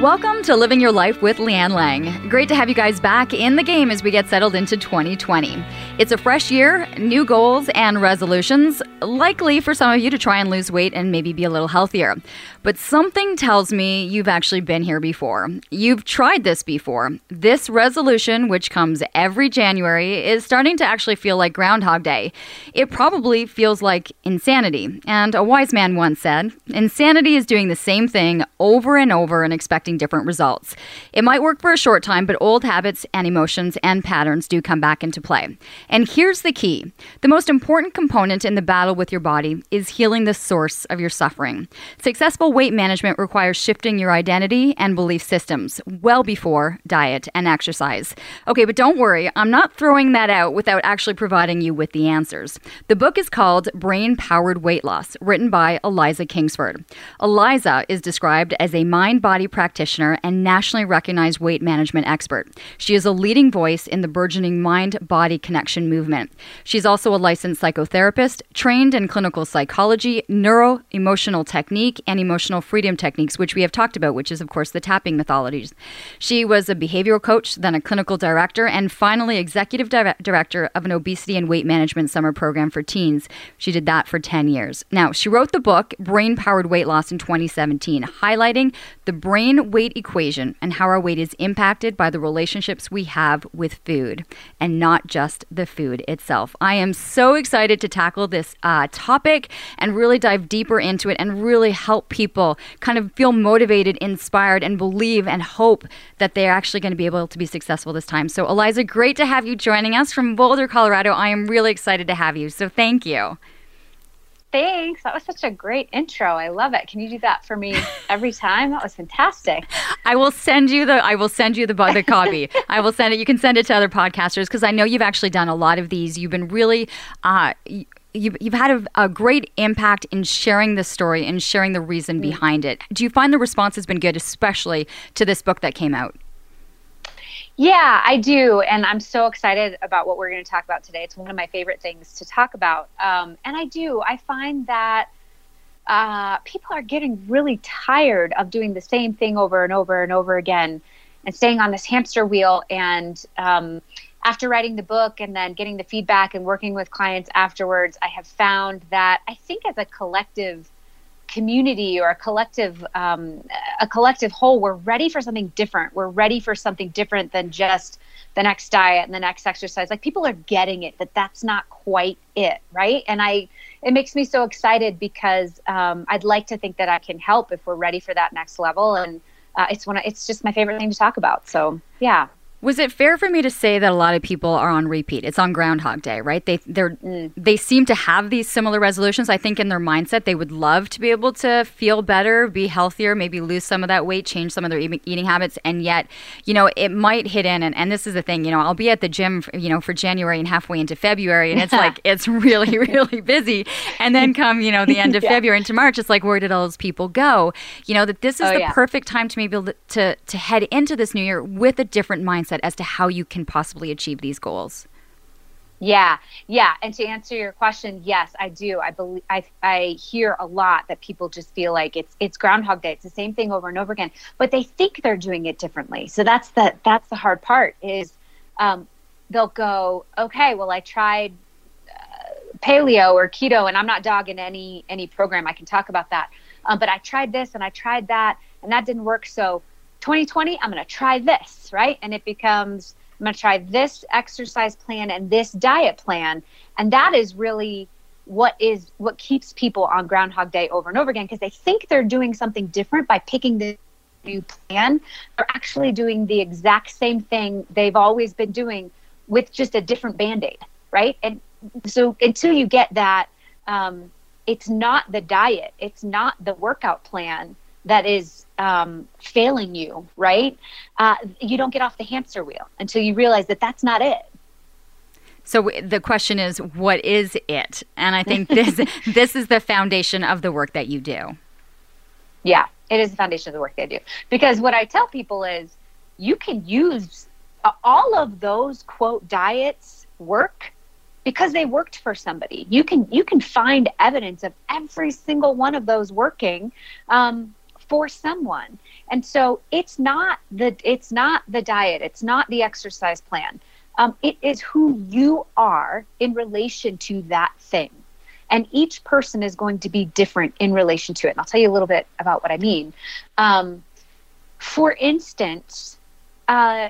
Welcome to Living Your Life with Leanne Lang. Great to have you guys back in the game as we get settled into 2020. It's a fresh year, new goals and resolutions, likely for some of you to try and lose weight and maybe be a little healthier. But something tells me you've actually been here before. You've tried this before. This resolution, which comes every January, is starting to actually feel like Groundhog Day. It probably feels like insanity. And a wise man once said, Insanity is doing the same thing over and over and expecting different results. It might work for a short time, but old habits and emotions and patterns do come back into play. And here's the key the most important component in the battle with your body is healing the source of your suffering. Successful weight management requires shifting your identity and belief systems well before diet and exercise. Okay, but don't worry, I'm not throwing that out without actually providing you with the answers. The book is called Brain Powered Weight Loss, written by Eliza Kingsford. Eliza is described as a mind body practitioner and nationally recognized weight management expert. She is a leading voice in the burgeoning mind body connection movement. She's also a licensed psychotherapist, trained in clinical psychology, neuro emotional technique, and emotional emotional freedom techniques, which we have talked about, which is, of course, the tapping methodologies. She was a behavioral coach, then a clinical director, and finally executive di- director of an obesity and weight management summer program for teens. She did that for 10 years. Now, she wrote the book, Brain Powered Weight Loss, in 2017, highlighting the brain weight equation and how our weight is impacted by the relationships we have with food and not just the food itself. I am so excited to tackle this uh, topic and really dive deeper into it and really help people kind of feel motivated, inspired, and believe and hope that they're actually going to be able to be successful this time. So, Eliza, great to have you joining us from Boulder, Colorado. I am really excited to have you. So, thank you. Thanks. That was such a great intro. I love it. Can you do that for me every time? That was fantastic. I will send you the I will send you the the copy. I will send it. You can send it to other podcasters because I know you've actually done a lot of these. You've been really uh, you've, you've had a, a, great impact in sharing the story and sharing the reason mm. behind it. Do you find the response has been good, especially to this book that came out? Yeah, I do. And I'm so excited about what we're going to talk about today. It's one of my favorite things to talk about. Um, and I do. I find that uh, people are getting really tired of doing the same thing over and over and over again and staying on this hamster wheel and, um, after writing the book and then getting the feedback and working with clients afterwards, I have found that I think as a collective community or a collective um, a collective whole, we're ready for something different. We're ready for something different than just the next diet and the next exercise. Like people are getting it that that's not quite it, right? And I it makes me so excited because um, I'd like to think that I can help if we're ready for that next level and. Uh, it's one. Of, it's just my favorite thing to talk about. So yeah. Was it fair for me to say that a lot of people are on repeat? It's on Groundhog Day, right? They they mm. they seem to have these similar resolutions. I think in their mindset they would love to be able to feel better, be healthier, maybe lose some of that weight, change some of their eating habits, and yet, you know, it might hit in. And, and this is the thing, you know, I'll be at the gym, for, you know, for January and halfway into February, and it's like it's really really busy, and then come you know the end of yeah. February into March, it's like where did all those people go? You know that this is oh, the yeah. perfect time to maybe to to head into this new year with a different mindset mindset as to how you can possibly achieve these goals. Yeah, yeah. And to answer your question, yes, I do. I believe I I hear a lot that people just feel like it's it's Groundhog Day. It's the same thing over and over again, but they think they're doing it differently. So that's the that's the hard part. Is um, they'll go, okay, well, I tried uh, paleo or keto, and I'm not dogging any any program. I can talk about that. Um, but I tried this and I tried that, and that didn't work. So 2020, I'm going to try this, right? And it becomes, I'm going to try this exercise plan and this diet plan. And that is really what is what keeps people on Groundhog Day over and over again because they think they're doing something different by picking the new plan. They're actually doing the exact same thing they've always been doing with just a different band aid, right? And so until you get that, um, it's not the diet, it's not the workout plan that is um, failing you, right? Uh, you don't get off the hamster wheel until you realize that that's not it. So the question is, what is it? And I think this this is the foundation of the work that you do. Yeah, it is the foundation of the work they do. Because what I tell people is, you can use all of those quote diets work because they worked for somebody. You can you can find evidence of every single one of those working um, for someone. And so it's not the it's not the diet, it's not the exercise plan. Um, it is who you are in relation to that thing. And each person is going to be different in relation to it. And I'll tell you a little bit about what I mean. Um, for instance, uh,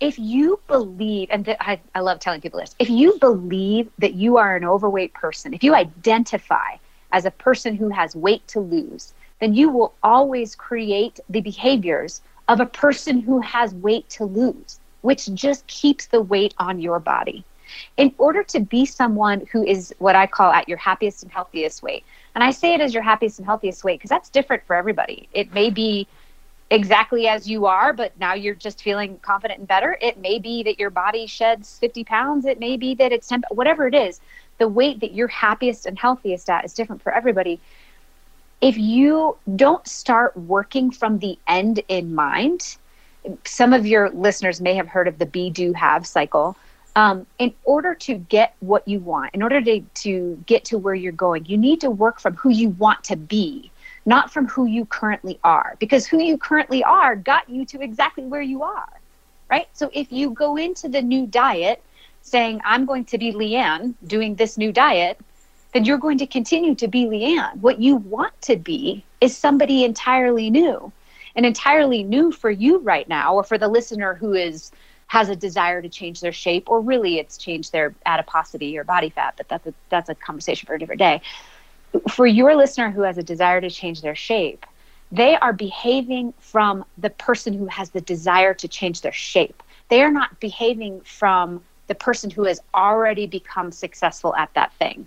if you believe, and th- I, I love telling people this, if you believe that you are an overweight person, if you identify as a person who has weight to lose, then you will always create the behaviors of a person who has weight to lose, which just keeps the weight on your body. In order to be someone who is what I call at your happiest and healthiest weight, and I say it as your happiest and healthiest weight because that's different for everybody. It may be exactly as you are, but now you're just feeling confident and better. It may be that your body sheds 50 pounds. It may be that it's 10, whatever it is. The weight that you're happiest and healthiest at is different for everybody. If you don't start working from the end in mind, some of your listeners may have heard of the be, do, have cycle. Um, in order to get what you want, in order to, to get to where you're going, you need to work from who you want to be not from who you currently are, because who you currently are got you to exactly where you are, right? So if you go into the new diet saying, I'm going to be Leanne doing this new diet, then you're going to continue to be Leanne. What you want to be is somebody entirely new. And entirely new for you right now, or for the listener who is has a desire to change their shape, or really it's changed their adiposity or body fat, but that's a that's a conversation for a different day for your listener who has a desire to change their shape, they are behaving from the person who has the desire to change their shape. They are not behaving from the person who has already become successful at that thing.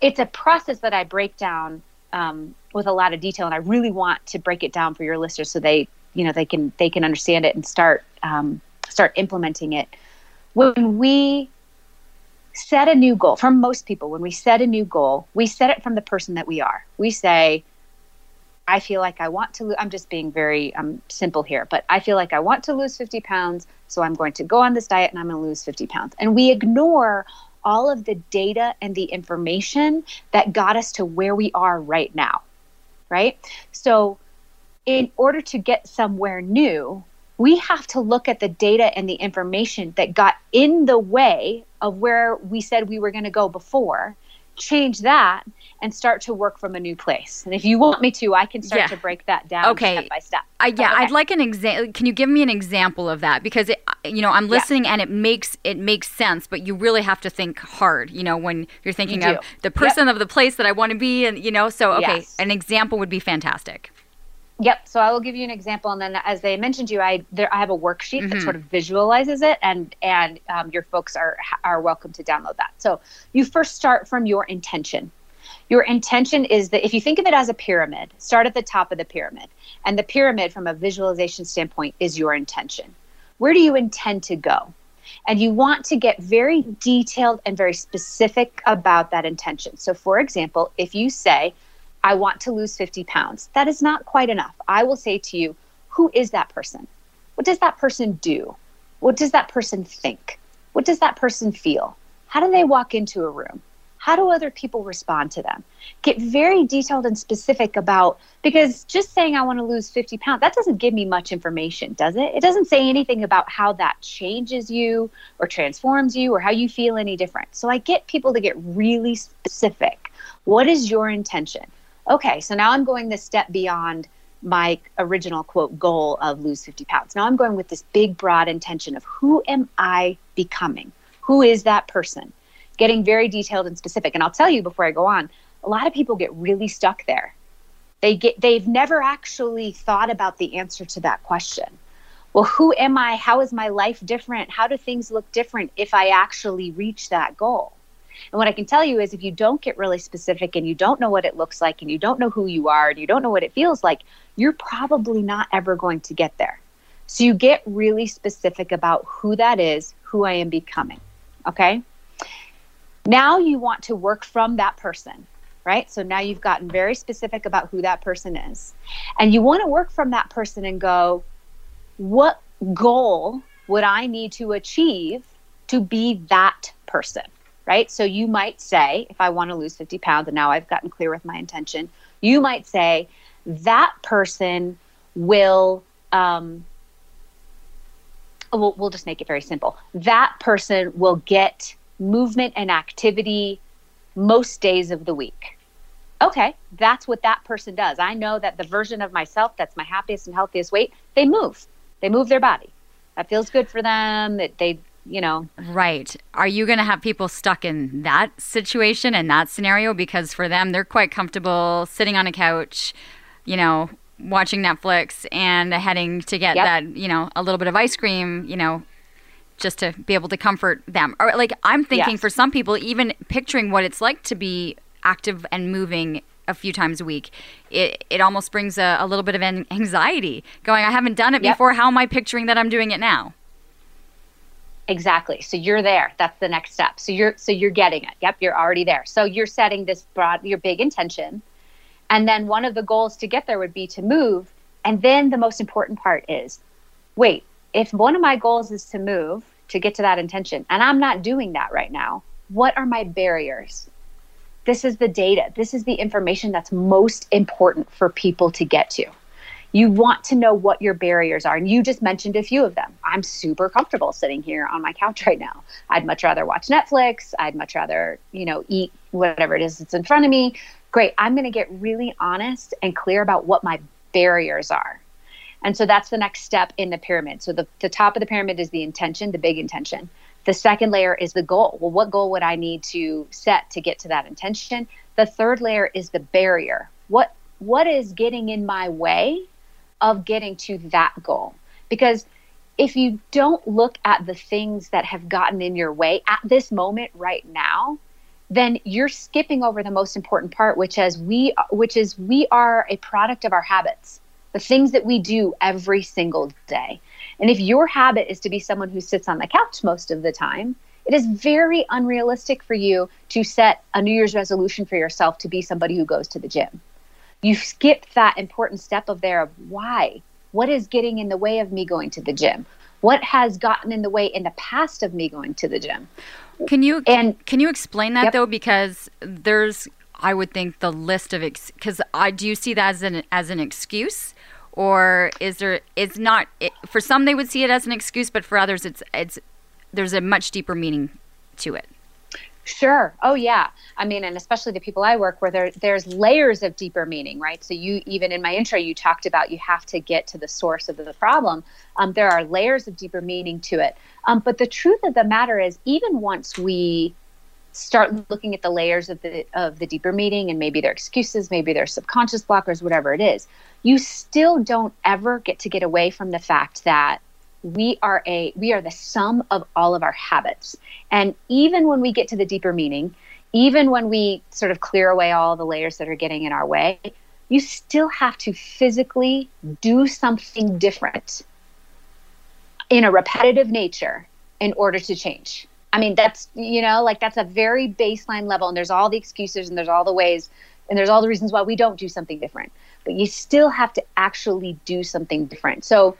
It's a process that I break down um, with a lot of detail, and I really want to break it down for your listeners so they, you know, they can they can understand it and start um, start implementing it. When we set a new goal for most people when we set a new goal we set it from the person that we are we say i feel like i want to lose i'm just being very um, simple here but i feel like i want to lose 50 pounds so i'm going to go on this diet and i'm going to lose 50 pounds and we ignore all of the data and the information that got us to where we are right now right? So in order to get somewhere new we have to look at the data and the information that got in the way of where we said we were going to go before change that and start to work from a new place. And if you want me to, I can start Yeah. to break that down Okay. step by step. I, yeah, Okay. I'd like an example. Can you give me an example of that? Because it, you know, I'm Yeah. listening and it makes it makes sense, but you really have to think hard. You know, when you're thinking You of the person of the place that I want to be, and you know, so okay, Yes. an example would be fantastic. Yep. So I will give you an example, and then as they mentioned to you, I there I have a worksheet Mm-hmm. that sort of visualizes it, and and um, your folks are are welcome to download that. So you first start from your intention. Your intention is that if you think of it as a pyramid, start at the top of the pyramid, and the pyramid from a visualization standpoint is your intention. Where do you intend to go? And you want to get very detailed and very specific about that intention. So, for example, if you say, I want to lose 50 pounds. That is not quite enough. I will say to you, who is that person? What does that person do? What does that person think? What does that person feel? How do they walk into a room? How do other people respond to them? Get very detailed and specific about because just saying I want to lose 50 pounds, that doesn't give me much information, does it? It doesn't say anything about how that changes you or transforms you or how you feel any different. So I get people to get really specific. What is your intention? Okay, so now I'm going this step beyond my original quote goal of lose 50 pounds. Now I'm going with this big, broad intention of who am I becoming? Who is that person? Getting very detailed and specific. And I'll tell you before I go on, a lot of people get really stuck there. They get they've never actually thought about the answer to that question. Well, who am I? How is my life different? How do things look different if I actually reach that goal? And what I can tell you is if you don't get really specific and you don't know what it looks like and you don't know who you are and you don't know what it feels like, you're probably not ever going to get there. So you get really specific about who that is, who I am becoming. Okay. Now you want to work from that person, right? So now you've gotten very specific about who that person is. And you want to work from that person and go, what goal would I need to achieve to be that person? Right. So you might say, if I want to lose 50 pounds and now I've gotten clear with my intention, you might say, that person will um, we'll, we'll just make it very simple. That person will get movement and activity most days of the week. Okay, that's what that person does. I know that the version of myself that's my happiest and healthiest weight, they move. They move their body. That feels good for them. That they, you know. Right. Are you going to have people stuck in that situation and that scenario because for them they're quite comfortable sitting on a couch, you know, watching Netflix and heading to get yep. that, you know, a little bit of ice cream, you know, just to be able to comfort them. Or like I'm thinking yes. for some people, even picturing what it's like to be active and moving a few times a week, it, it almost brings a, a little bit of an anxiety going, I haven't done it yep. before. How am I picturing that I'm doing it now? Exactly. So you're there. That's the next step. So you're so you're getting it. Yep, you're already there. So you're setting this broad your big intention and then one of the goals to get there would be to move. And then the most important part is wait, if one of my goals is to move to get to that intention, and I'm not doing that right now, what are my barriers? This is the data. This is the information that's most important for people to get to. You want to know what your barriers are. And you just mentioned a few of them. I'm super comfortable sitting here on my couch right now. I'd much rather watch Netflix. I'd much rather, you know, eat whatever it is that's in front of me great, I'm going to get really honest and clear about what my barriers are. And so that's the next step in the pyramid. So the, the top of the pyramid is the intention, the big intention. The second layer is the goal. Well, what goal would I need to set to get to that intention? The third layer is the barrier. What what is getting in my way of getting to that goal? Because if you don't look at the things that have gotten in your way at this moment right now, then you're skipping over the most important part which is we which is we are a product of our habits the things that we do every single day and if your habit is to be someone who sits on the couch most of the time it is very unrealistic for you to set a new year's resolution for yourself to be somebody who goes to the gym you skip that important step of there of why what is getting in the way of me going to the gym what has gotten in the way in the past of me going to the gym can you and can you explain that yep. though? Because there's, I would think, the list of because ex- I do you see that as an as an excuse, or is there? It's not. It, for some, they would see it as an excuse, but for others, it's it's there's a much deeper meaning to it. Sure. Oh, yeah. I mean, and especially the people I work with, there, there's layers of deeper meaning, right? So you, even in my intro, you talked about you have to get to the source of the problem. Um, there are layers of deeper meaning to it. Um, but the truth of the matter is, even once we start looking at the layers of the of the deeper meaning, and maybe they're excuses, maybe they're subconscious blockers, whatever it is, you still don't ever get to get away from the fact that we are a we are the sum of all of our habits. And even when we get to the deeper meaning even when we sort of clear away all the layers that are getting in our way you still have to physically do something different in a repetitive nature in order to change. I mean that's you know like that's a very baseline level and there's all the excuses and there's all the ways and there's all the reasons why we don't do something different. But you still have to actually do something different. So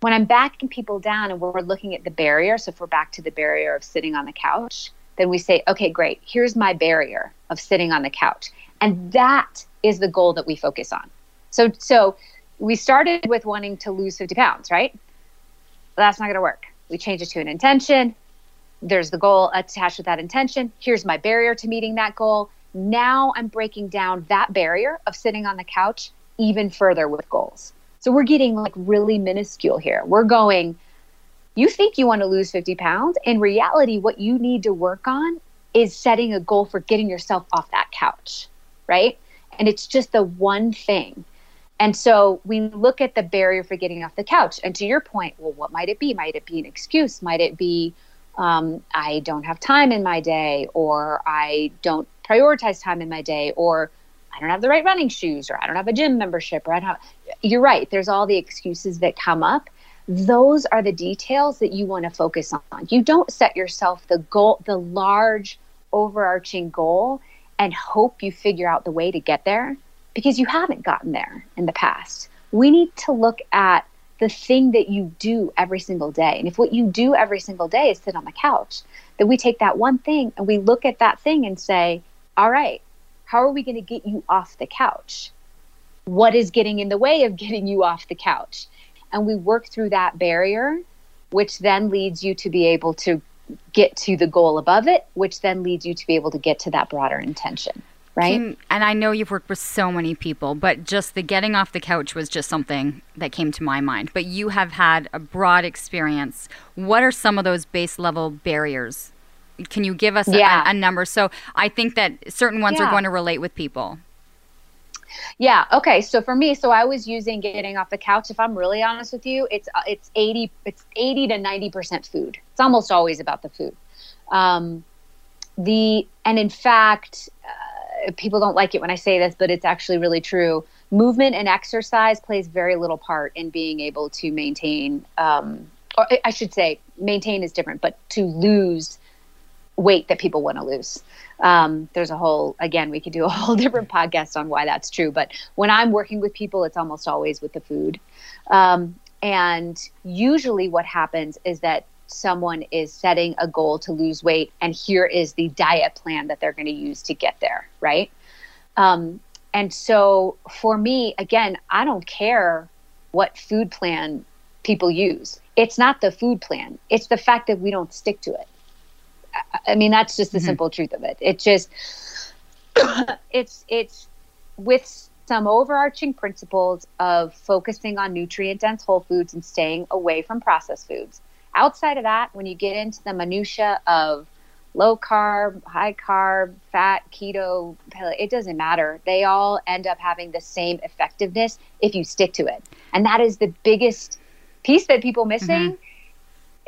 when I'm backing people down and we're looking at the barrier, so if we're back to the barrier of sitting on the couch, then we say, okay, great, here's my barrier of sitting on the couch. And that is the goal that we focus on. So, so we started with wanting to lose 50 pounds, right? That's not going to work. We change it to an intention. There's the goal attached with that intention. Here's my barrier to meeting that goal. Now I'm breaking down that barrier of sitting on the couch even further with goals. So we're getting like really minuscule here. We're going, you think you want to lose 50 pounds. In reality, what you need to work on is setting a goal for getting yourself off that couch, right? And it's just the one thing. And so we look at the barrier for getting off the couch. And to your point, well, what might it be? Might it be an excuse? Might it be um, I don't have time in my day, or I don't prioritize time in my day, or I don't have the right running shoes, or I don't have a gym membership, or I don't have. You're right. There's all the excuses that come up. Those are the details that you want to focus on. You don't set yourself the goal, the large overarching goal, and hope you figure out the way to get there because you haven't gotten there in the past. We need to look at the thing that you do every single day. And if what you do every single day is sit on the couch, then we take that one thing and we look at that thing and say, all right, how are we going to get you off the couch? What is getting in the way of getting you off the couch? And we work through that barrier, which then leads you to be able to get to the goal above it, which then leads you to be able to get to that broader intention right? Can, and I know you've worked with so many people, but just the getting off the couch was just something that came to my mind. But you have had a broad experience. What are some of those base level barriers? Can you give us yeah. a, a, number? So I think that certain ones yeah. are going to relate with people. Yeah. Okay. So for me, so I was using getting off the couch. If I'm really honest with you, it's uh, it's eighty it's eighty to ninety percent food. It's almost always about the food. Um, the and in fact, people don't like it when I say this, but it's actually really true. Movement and exercise plays very little part in being able to maintain, um, or I should say, maintain is different, but to lose weight that people want to lose. Um, there's a whole, again, we could do a whole different podcast on why that's true. But when I'm working with people, it's almost always with the food. Um, and usually what happens is that someone is setting a goal to lose weight and here is the diet plan that they're going to use to get there right um, and so for me again i don't care what food plan people use it's not the food plan it's the fact that we don't stick to it i, mean that's just the mm-hmm. simple truth of it it just it's it's with some overarching principles of focusing on nutrient dense whole foods and staying away from processed foods outside of that, when you get into the minutia of low carb, high carb, fat, keto, it doesn't matter. They all end up having the same effectiveness if you stick to it. And that is the biggest piece that people missing mm-hmm.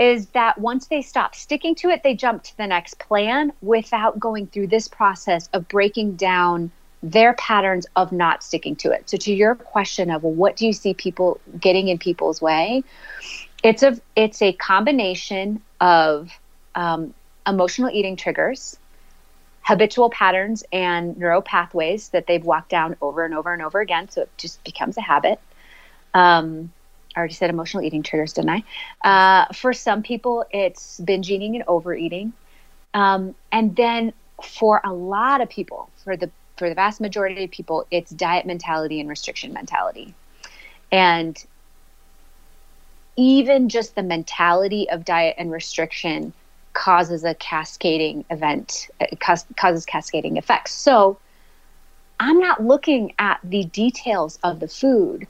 Is that once they stop sticking to it, they jump to the next plan without going through this process of breaking down their patterns of not sticking to it. So to your question of well, what do you see people getting in people's way? it's a it's a combination of um, emotional eating triggers habitual patterns and neural pathways that they've walked down over and over and over again so it just becomes a habit um, i already said emotional eating triggers didn't i uh, for some people it's binge eating and overeating um, and then for a lot of people for the for the vast majority of people it's diet mentality and restriction mentality and even just the mentality of diet and restriction causes a cascading event, causes cascading effects. So I'm not looking at the details of the food.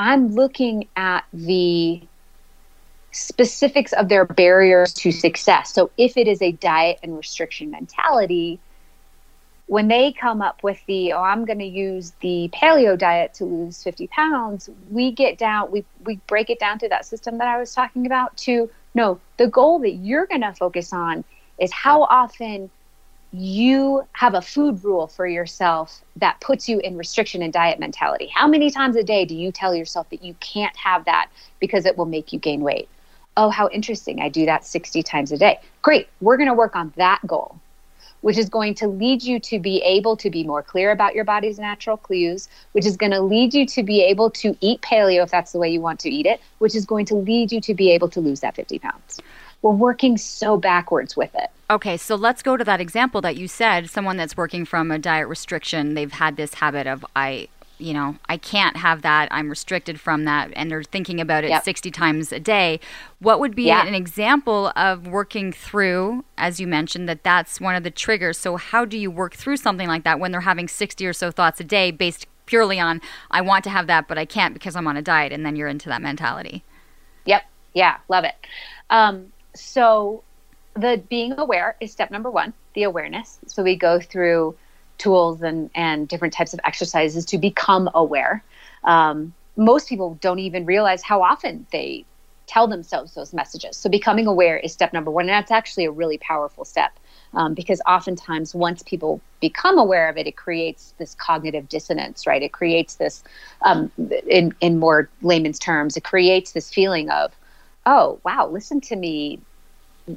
I'm looking at the specifics of their barriers to success. So if it is a diet and restriction mentality, when they come up with the oh i'm going to use the paleo diet to lose 50 pounds we get down we we break it down to that system that i was talking about to no the goal that you're going to focus on is how often you have a food rule for yourself that puts you in restriction and diet mentality. How many times a day do you tell yourself that you can't have that because it will make you gain weight? Oh how interesting. I do that 60 times a day. Great. We're going to work on that goal which is going to lead you to be able to be more clear about your body's natural clues, which is going to lead you to be able to eat paleo if that's the way you want to eat it, which is going to lead you to be able to lose that 50 pounds. We're working so backwards with it. Okay, so let's go to that example that you said someone that's working from a diet restriction, they've had this habit of, I you know, I can't have that. I'm restricted from that. And they're thinking about it yep. 60 times a day. What would be yeah. an example of working through, as you mentioned, that that's one of the triggers? So, how do you work through something like that when they're having 60 or so thoughts a day based purely on, I want to have that, but I can't because I'm on a diet? And then you're into that mentality. Yep. Yeah. Love it. Um, so, the being aware is step number one, the awareness. So, we go through tools and, and different types of exercises to become aware. Um, most people don't even realize how often they tell themselves those messages. So becoming aware is step number one, and that's actually a really powerful step um, because oftentimes once people become aware of it, it creates this cognitive dissonance, right? It creates this, um, in in more layman's terms, it creates this feeling of, oh wow, listen to me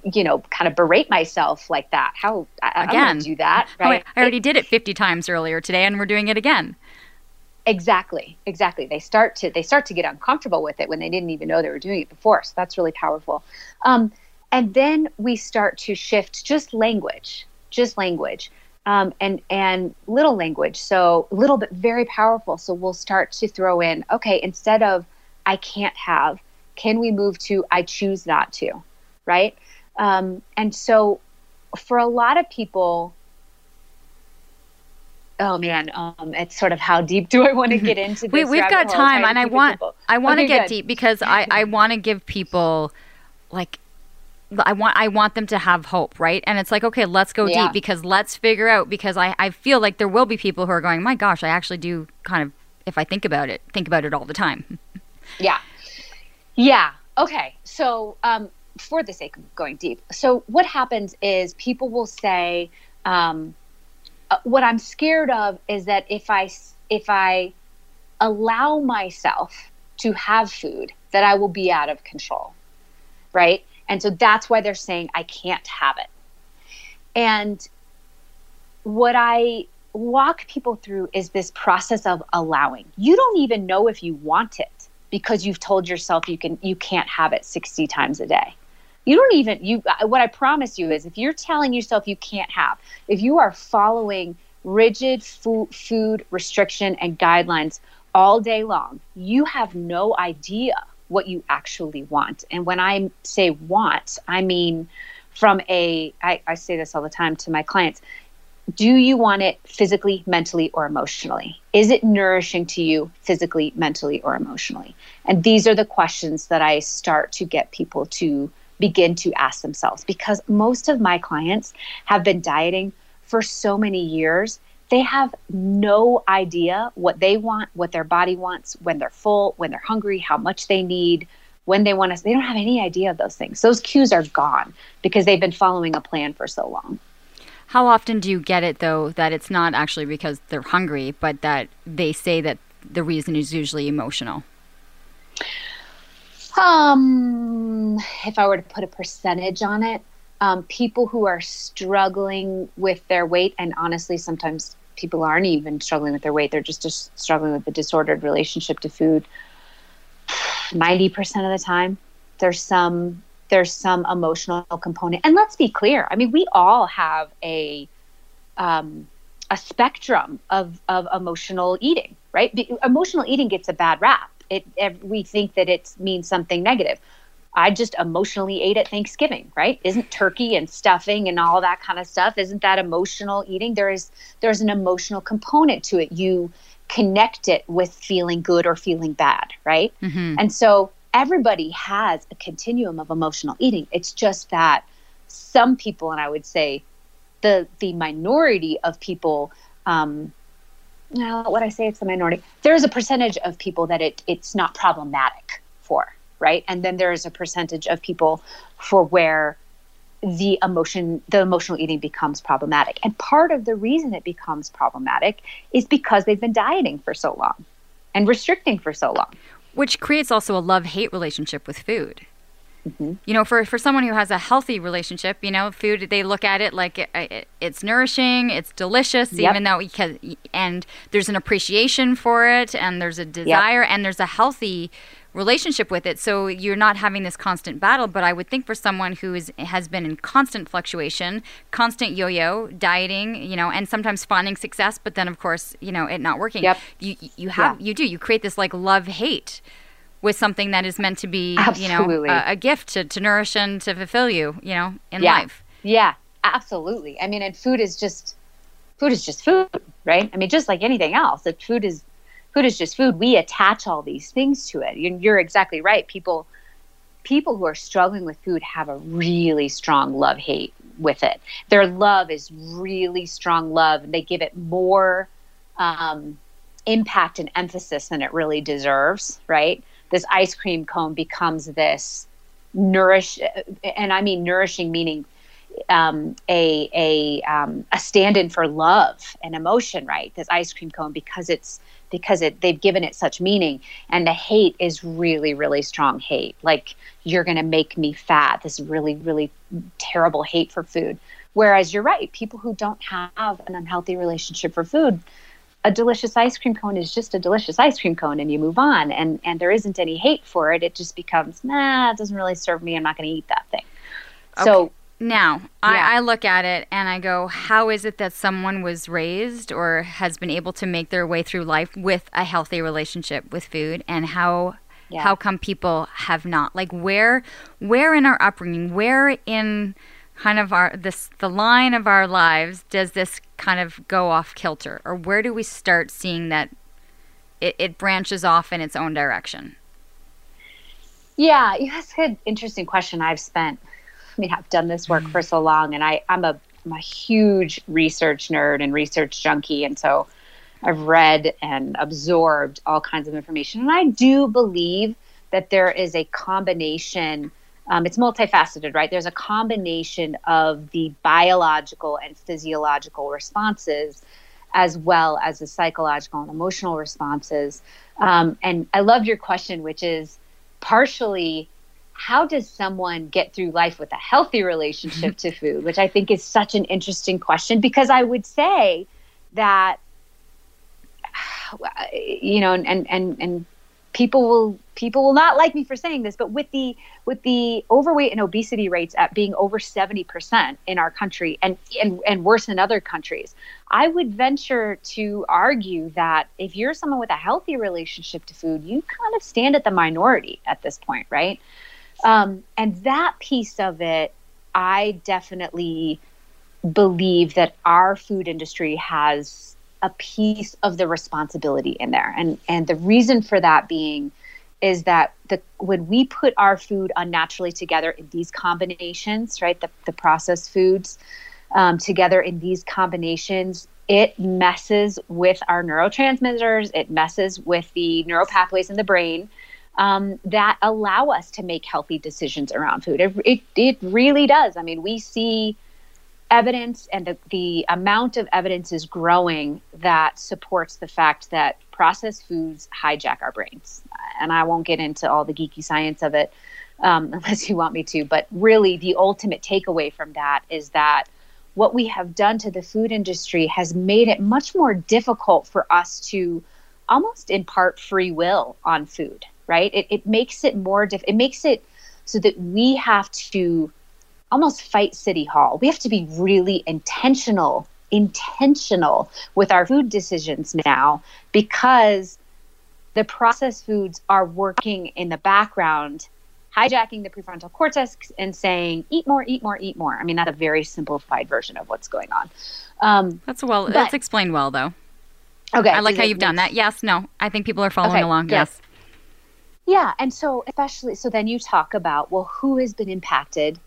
you know, kind of berate myself like that. How I, again do that? Right? Oh, I already it, did it fifty times earlier today, and we're doing it again. Exactly, exactly. They start to they start to get uncomfortable with it when they didn't even know they were doing it before. So that's really powerful. Um, and then we start to shift just language, just language, um, and and little language. So a little bit very powerful. So we'll start to throw in okay instead of I can't have, can we move to I choose not to, right? Um, and so for a lot of people, oh man, um, it's sort of how deep do I want to get into this? we, we've got time, and I want I want okay, to get good. deep because I I want to give people like I want I want them to have hope, right? And it's like, okay, let's go yeah. deep because let's figure out because I, I feel like there will be people who are going, My gosh, I actually do kind of if I think about it, think about it all the time. yeah. Yeah. Okay. So um for the sake of going deep. So what happens is people will say, um, uh, what I'm scared of is that if I if I allow myself to have food, that I will be out of control, right? And so that's why they're saying I can't have it. And what I walk people through is this process of allowing. You don't even know if you want it because you've told yourself you can you can't have it 60 times a day you don't even you what i promise you is if you're telling yourself you can't have if you are following rigid food, food restriction and guidelines all day long you have no idea what you actually want and when i say want i mean from a I, I say this all the time to my clients do you want it physically, mentally, or emotionally? Is it nourishing to you physically, mentally, or emotionally? And these are the questions that I start to get people to begin to ask themselves because most of my clients have been dieting for so many years they have no idea what they want, what their body wants, when they're full, when they're hungry, how much they need, when they want to. They don't have any idea of those things. Those cues are gone because they've been following a plan for so long. How often do you get it, though, that it's not actually because they're hungry, but that they say that the reason is usually emotional? Um, if I were to put a percentage on it, um, people who are struggling with their weight, and honestly, sometimes people aren't even struggling with their weight; they're just, just struggling with the disordered relationship to food. Ninety percent of the time, there's some there's some emotional component. And let's be clear: I mean, we all have a um, a spectrum of of emotional eating, right? Emotional eating gets a bad rap it, it we think that it means something negative. I just emotionally ate at Thanksgiving, right? Isn't turkey and stuffing and all that kind of stuff? Isn't that emotional eating? There is there's an emotional component to it. You connect it with feeling good or feeling bad, right? Mm-hmm. And so everybody has a continuum of emotional eating. It's just that some people, and I would say the the minority of people um, no, what I say it's the minority. There is a percentage of people that it it's not problematic for, right? And then there is a percentage of people for where the emotion the emotional eating becomes problematic. And part of the reason it becomes problematic is because they've been dieting for so long and restricting for so long. Which creates also a love-hate relationship with food. Mm-hmm. You know, for, for someone who has a healthy relationship, you know, food, they look at it like it, it, it's nourishing, it's delicious, yep. even though, we can, and there's an appreciation for it, and there's a desire, yep. and there's a healthy relationship with it. So you're not having this constant battle. But I would think for someone who is, has been in constant fluctuation, constant yo yo, dieting, you know, and sometimes finding success, but then, of course, you know, it not working, yep. you, you have, yeah. you do, you create this like love hate with something that is meant to be, absolutely. you know, a, a, gift to, to nourish and to fulfill you, you know, in yeah. life. Yeah, absolutely. I mean, and food is just food is just food, right? I mean, just like anything else, that food is food is just food. We attach all these things to it. You're, you're exactly right. People people who are struggling with food have a really strong love hate with it. Their love is really strong love, and they give it more um, impact and emphasis than it really deserves, right? This ice cream cone becomes this nourish, and I mean nourishing meaning um, a a um, a stand-in for love and emotion, right? This ice cream cone because it's because it they've given it such meaning, and the hate is really really strong hate, like you're to make me fat. This really really terrible hate for food. Whereas you're right, people who don't have an unhealthy relationship for food, a delicious ice cream cone is just a delicious ice cream cone and you move on and and there isn't any hate for it. It just becomes, nah, it doesn't really serve me. I'm not going to eat that thing. Okay. So now, yeah. I, I, look at it and I go, how is it that someone was raised or has been able to make their way through life with a healthy relationship with food, and how yeah. how come people have not? Like, where where in our upbringing, where in kind of our this the line of our lives does this kind of go off kilter, or where do we start seeing that it, it branches off in its own direction? Yeah, that's an interesting question. I've spent I mean, I've done this work mm-hmm. for so long, and I, I'm a I'm a huge research nerd and research junkie, and so I've read and absorbed all kinds of information, and I do believe that there is a combination. Um, it's multifaceted, right? There's a combination of the biological and physiological responses, as well as the psychological and emotional responses. Um, and I love your question, which is partially how does someone get through life with a healthy relationship to food which i think is such an interesting question because i would say that you know and and and people will people will not like me for saying this but with the with the overweight and obesity rates at being over 70% in our country and and and worse in other countries i would venture to argue that if you're someone with a healthy relationship to food you kind of stand at the minority at this point right? Um, and that piece of it, I definitely believe that our food industry has a piece of the responsibility in there. And and the reason for that being is that the when we put our food unnaturally together in these combinations, right, the, the processed foods um, together in these combinations, it messes with our neurotransmitters, it messes with the neural pathways in the brain um, that allow us to make healthy decisions around food. It, it, it really does. I mean, we see evidence, and the, the amount of evidence is growing that supports the fact that processed foods hijack our brains. And I won't get into all the geeky science of it um, unless you want me to. But really, the ultimate takeaway from that is that what we have done to the food industry has made it much more difficult for us to almost impart free will on food right? It, it makes it more diff- it makes it so that we have to almost fight city hall. We have to be really intentional, intentional with our food decisions now because the processed foods are working in the background hijacking the prefrontal cortex and saying eat more eat more eat more. I mean that's a very simplified version of what's going on. Um, that's well but, that's explained well though. Okay i like how you've done that. Yes no i think people are following okay, along. yes. yes. Yeah, and so especially so then you talk about well who has been impacted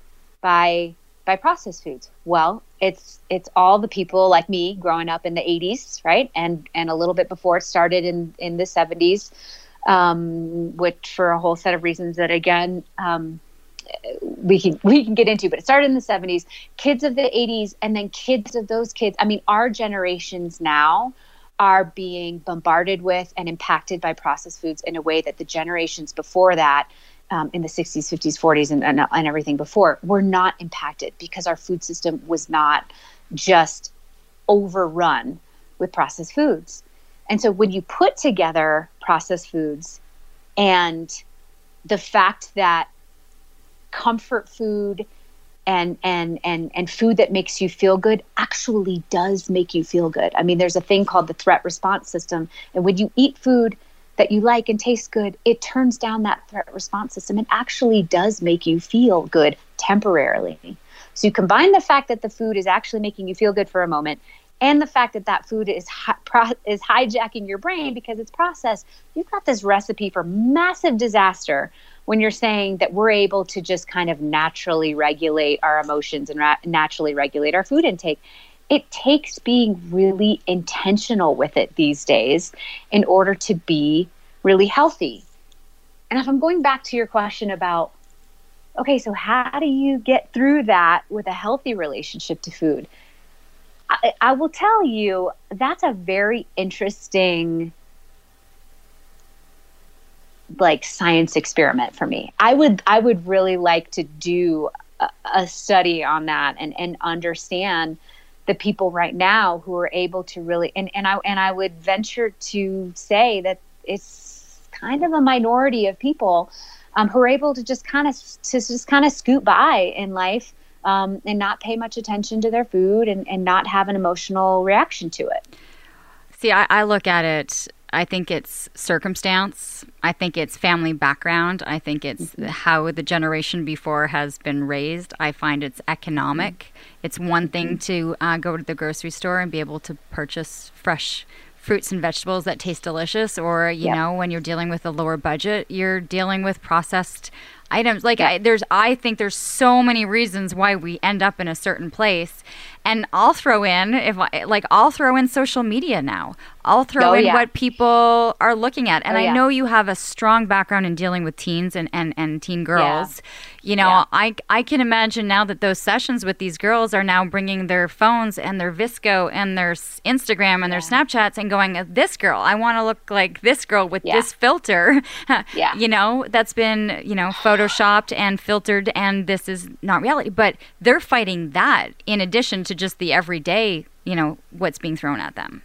by by processed foods? Well, it's it's all the people like me growing up in the 80s, right? And and a little bit before it started in in the 70s um, which for a whole set of reasons that again um, we can we can get into but it started in the 70s kids of the 80s and then kids of those kids i mean our generations now are being bombarded with and impacted by processed foods in a way that the generations before that um, in the 60s 50s 40s and, and, and everything before were not impacted because our food system was not just overrun with processed foods and so when you put together processed foods and the fact that comfort food and and and and food that makes you feel good actually does make you feel good. I mean, there's a thing called the threat response system, and when you eat food that you like and tastes good, it turns down that threat response system. It actually does make you feel good temporarily. So you combine the fact that the food is actually making you feel good for a moment and the fact that that food is hi- pro- is hijacking your brain because it's processed. You've got this recipe for massive disaster when you're saying that we're able to just kind of naturally regulate our emotions and ra- naturally regulate our food intake, it takes being really intentional with it these days in order to be really healthy. and if I'm going back to your question about, okay, so how do you get through that with a healthy relationship to food? I, I will tell you that's a very interesting like science experiment for me. I would I would really like to do a, a study on that and and understand the people right now who are able to really and, and I and I would venture to say that it's kind of a minority of people um, who are able to just kind of to just kind of scoot by in life um, and not pay much attention to their food and, and not have an emotional reaction to it. See, I, I look at it I think it's circumstance. I think it's family background. I think it's mm-hmm. how the generation before has been raised. I find it's economic. It's one thing mm-hmm. to uh, go to the grocery store and be able to purchase fresh fruits and vegetables that taste delicious, or, you yep. know, when you're dealing with a lower budget, you're dealing with processed items. Like, I, there's, I think there's so many reasons why we end up in a certain place and I'll throw in if I, like I'll throw in social media now. I'll throw oh, in yeah. what people are looking at. And oh, I know you have a strong background in dealing with teens and, and, and teen girls. Yeah. You know, yeah. I, I can imagine now that those sessions with these girls are now bringing their phones and their VSCO and their Instagram and their Snapchats and going, this girl, I want to look like this girl with this filter. yeah. You know, that's been, you know, photoshopped and filtered and this is not reality. But they're fighting that in addition to just the everyday, you know, what's being thrown at them.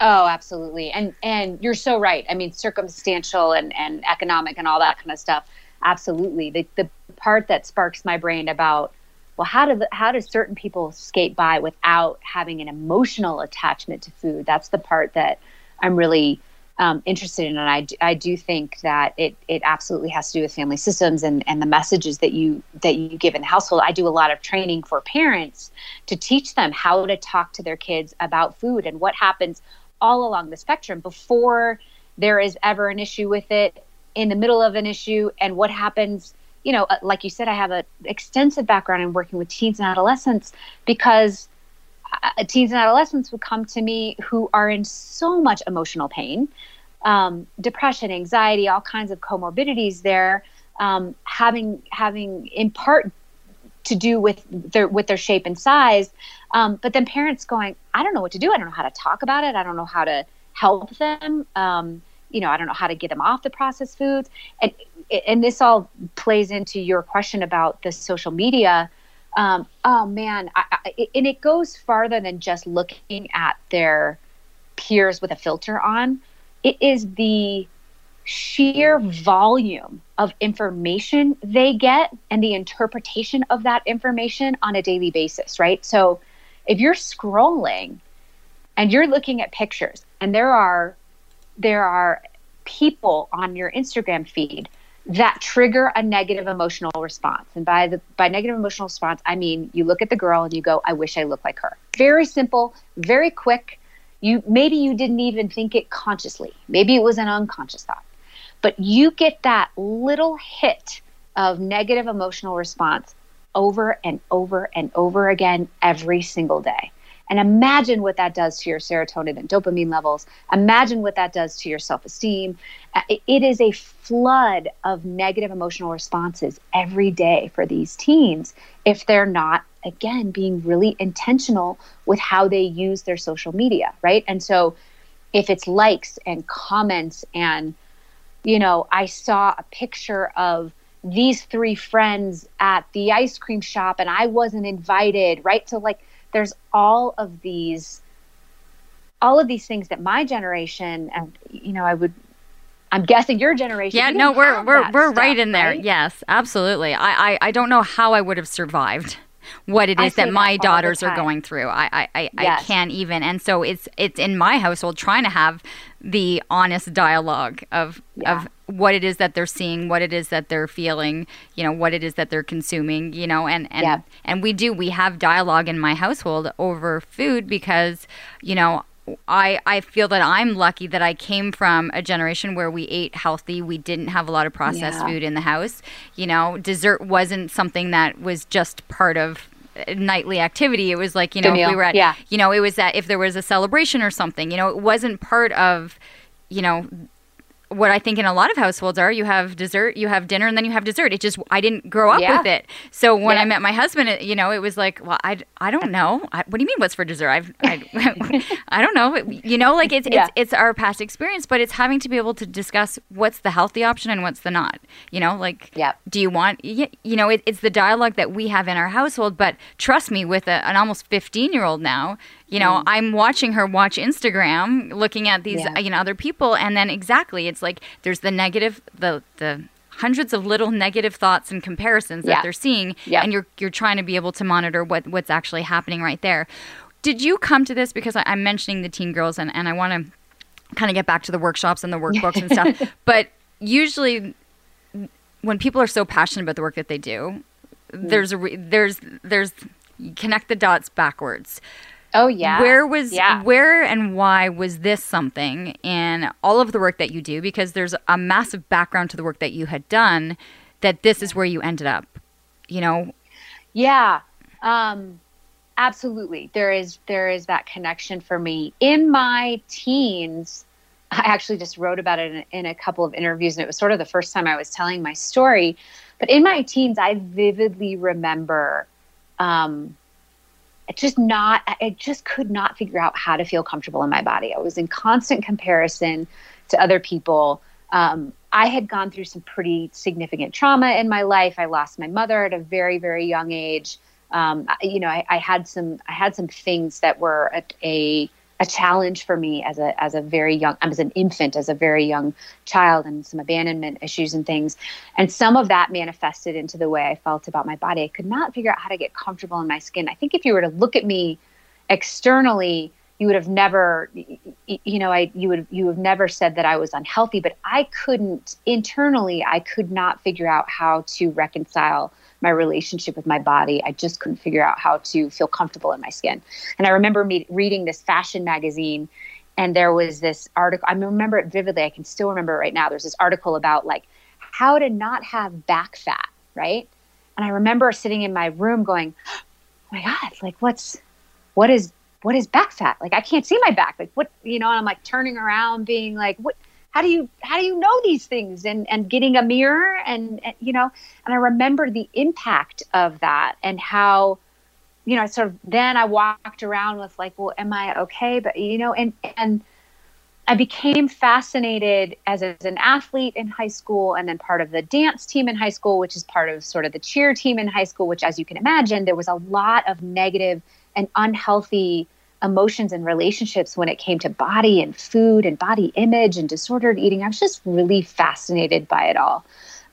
Oh, absolutely. And and you're so right. I mean, circumstantial and, and economic and all that kind of stuff. Absolutely. The the part that sparks my brain about well, how do the, how do certain people skate by without having an emotional attachment to food? That's the part that I'm really um, interested in, and I, I do think that it it absolutely has to do with family systems and and the messages that you that you give in the household. I do a lot of training for parents to teach them how to talk to their kids about food and what happens all along the spectrum before there is ever an issue with it, in the middle of an issue, and what happens. You know, uh, like you said, I have an extensive background in working with teens and adolescents because teens and adolescents would come to me who are in so much emotional pain, um, depression, anxiety, all kinds of comorbidities there, um, having having in part to do with their with their shape and size. Um, but then parents going, I don't know what to do. I don't know how to talk about it. I don't know how to help them. Um, you know, I don't know how to get them off the processed foods. And and this all plays into your question about the social media um, oh man, I, I, and it goes farther than just looking at their peers with a filter on. It is the sheer volume of information they get and the interpretation of that information on a daily basis, right? So if you're scrolling and you're looking at pictures and there are there are people on your Instagram feed that trigger a negative emotional response. And by the by negative emotional response, I mean you look at the girl and you go, I wish I looked like her. Very simple, very quick. You maybe you didn't even think it consciously. Maybe it was an unconscious thought. But you get that little hit of negative emotional response over and over and over again every single day. And imagine what that does to your serotonin and dopamine levels. Imagine what that does to your self esteem. Uh, it is a flood of negative emotional responses every day for these teens if they're not, again, being really intentional with how they use their social media, right? And so if it's likes and comments and, you know, I saw a picture of these three friends at the ice cream shop and I wasn't invited, right? So, like, there's all of these all of these things that my generation and you know i would i'm guessing your generation yeah no we're we're, we're stuff, right in there right? yes absolutely I, I i don't know how i would have survived what it is that my daughters are going through. I I, I, yes. I, can't even. And so it's it's in my household trying to have the honest dialogue of yeah. of what it is that they're seeing, what it is that they're feeling, you know, what it is that they're consuming, you know, and and yeah. and we do we have dialogue in my household over food because, you know, I, I feel that I'm lucky that I came from a generation where we ate healthy. We didn't have a lot of processed yeah. food in the house. You know, dessert wasn't something that was just part of uh, nightly activity. It was like, you know, if we were at, yeah. you know, it was that if there was a celebration or something, you know, it wasn't part of, you know, what I think in a lot of households are you have dessert, you have dinner, and then you have dessert. It just I didn't grow up Yeah. with it. So when Yeah. I met my husband, it, you know, it was like, well, I, I don't know. I, what do you mean? What's for dessert? I've, I, I don't know. You know, like it's Yeah. it's it's our past experience, but it's having to be able to discuss what's the healthy option and what's the not. You know, like Yep. do you want you know it, it's the dialogue that we have in our household but trust me with a, an almost 15 year old now you know i'm watching her watch instagram looking at these Mm. Yeah. you know other people and then exactly it's like there's the negative the the hundreds of little negative thoughts and comparisons that they're seeing Yeah. and you're you're trying to be able to monitor what what's actually happening right there did you come to this because I, i'm mentioning the teen girls and, and i want to kind of get back to the workshops and the workbooks and stuff but usually when people are so passionate about the work that they do, Mm. there's a re- there's there's you connect the dots backwards. Oh yeah. Where was yeah. where and why was this something in all of the work that you do? Because there's a massive background to the work that you had done. That this is where you ended up. You know, Yeah. Um absolutely. There is there is that connection for me. In my teens, I actually just wrote about it in, in a couple of interviews and it was sort of the first time I was telling my story. But in my teens, I vividly remember um just not I just could not figure out how to feel comfortable in my body. I was in constant comparison to other people. Um, I had gone through some pretty significant trauma in my life. I lost my mother at a very, very young age. Um, you know, I, I had some, I had some things that were a, a, a challenge for me as a, as a very young, as an infant, as a very young child, and some abandonment issues and things. And some of that manifested into the way I felt about my body. I could not figure out how to get comfortable in my skin. I think if you were to look at me externally, you would have never you know i you would you have never said that i was unhealthy but i couldn't internally i could not figure out how to reconcile my relationship with my body i just couldn't figure out how to feel comfortable in my skin and i remember me reading this fashion magazine and there was this article i remember it vividly i can still remember it right now there's this article about like how to not have back fat right and i remember sitting in my room going oh my god like what's what is what is back fat? Like I can't see my back. Like what you know, and I'm like turning around being like, what how do you how do you know these things and and getting a mirror and, and you know, and I remember the impact of that and how you know, I sort of then I walked around with like, well, am I okay? But you know, and and I became fascinated as, as an athlete in high school and then part of the dance team in high school, which is part of sort of the cheer team in high school, which, as you can imagine, there was a lot of negative and unhealthy emotions and relationships when it came to body and food and body image and disordered eating. I was just really fascinated by it all,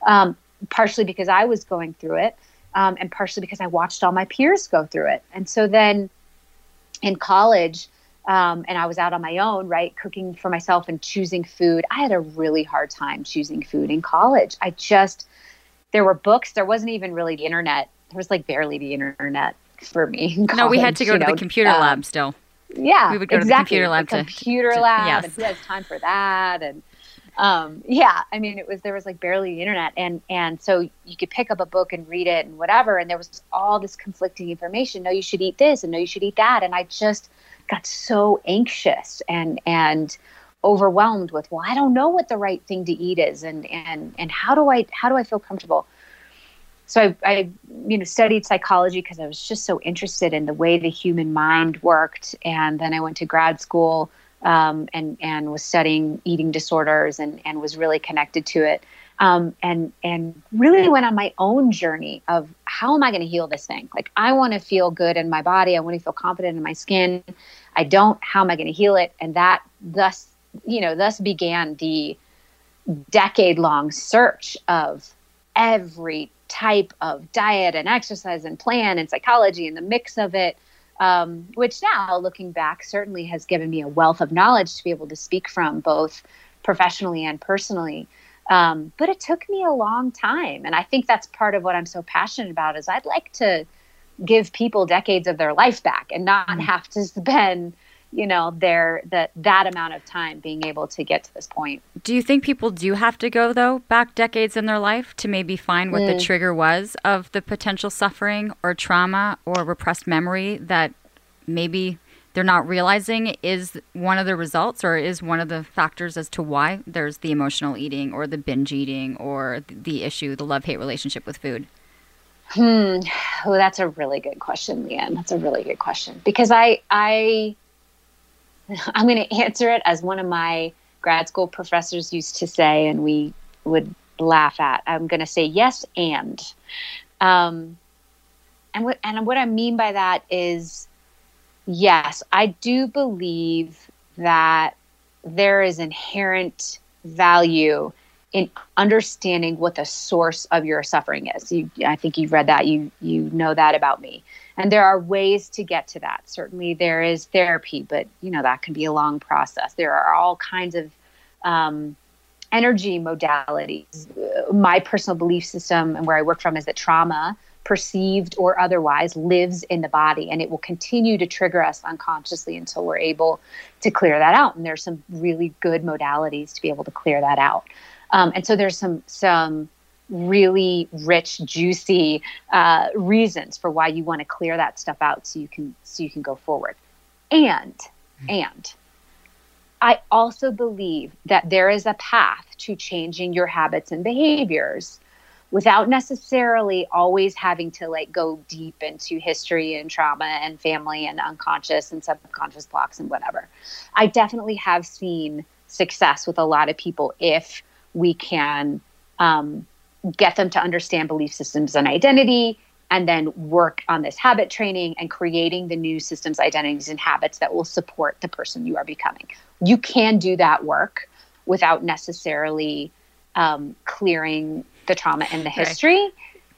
um, partially because I was going through it. Um, and partially because I watched all my peers go through it. And so then in college, um, and I was out on my own, right, cooking for myself and choosing food. I had a really hard time choosing food in college. I just, there were books, there wasn't even really the internet. There was like barely the internet for me. in no, we had to go to know. the computer Um, lab still. Yeah, We would go to the exactly. computer lab The to- computer to- lab, yes. and who has time for that? And um, yeah, I mean, it was there was like barely the internet, and and so you could pick up a book and read it and whatever, and there was all this conflicting information. No, you should eat this, and no, you should eat that, and I just got so anxious and and overwhelmed with well i don't know what the right thing to eat is and and and how do i how do i feel comfortable so I, I you know studied psychology because I was just so interested in the way the human mind worked. And then I went to grad school um, and and was studying eating disorders and and was really connected to it. Um, and and really went on my own journey of how am I going to heal this thing? Like I want to feel good in my body. I want to feel confident in my skin. I don't how am I going to heal it? And that thus you know thus began the decade long search of every type of diet and exercise and plan and psychology and the mix of it um, which now looking back certainly has given me a wealth of knowledge to be able to speak from both professionally and personally. Um, but it took me a long time. And i think that's part of what i'm so passionate about is i'd like to give people decades of their life back and not have to spend you know their that that amount of time being able to get to this point Do you think people do have to go though back decades in their life to maybe find what the trigger was of the potential suffering or trauma or repressed memory that maybe they're not realizing is one of the results or is one of the factors as to why there's the emotional eating or the binge eating or the issue, the love hate relationship with food? Hmm. Oh, that's a really good question, Leanne. That's a really good question because I I I'm going to answer it as one of my grad school professors used to say, and we would laugh at. I'm going to say yes and. Um, and what and what I mean by that is, yes, I do believe that there is inherent value in understanding what the source of your suffering is. You, I think you've read that. You you know that about me. And there are ways to get to that. Certainly, there is therapy, but you know that can be a long process. There are all kinds of um, energy modalities. My personal belief system and where I work from is that trauma, perceived or otherwise, lives in the body, and it will continue to trigger us unconsciously until we're able to clear that out. And there's some really good modalities to be able to clear that out. Um, and so there's some some really rich, juicy uh, reasons for why you want to clear that stuff out so you can so you can go forward. And and I also believe that there is a path to changing your habits and behaviors without necessarily always having to like go deep into history and trauma and family and unconscious and subconscious blocks and whatever. I definitely have seen success with a lot of people if we can um, get them to understand belief systems and identity and then work on this habit training and creating the new systems identities and habits that will support the person you are becoming. You can do that work without necessarily um, clearing the trauma and the history.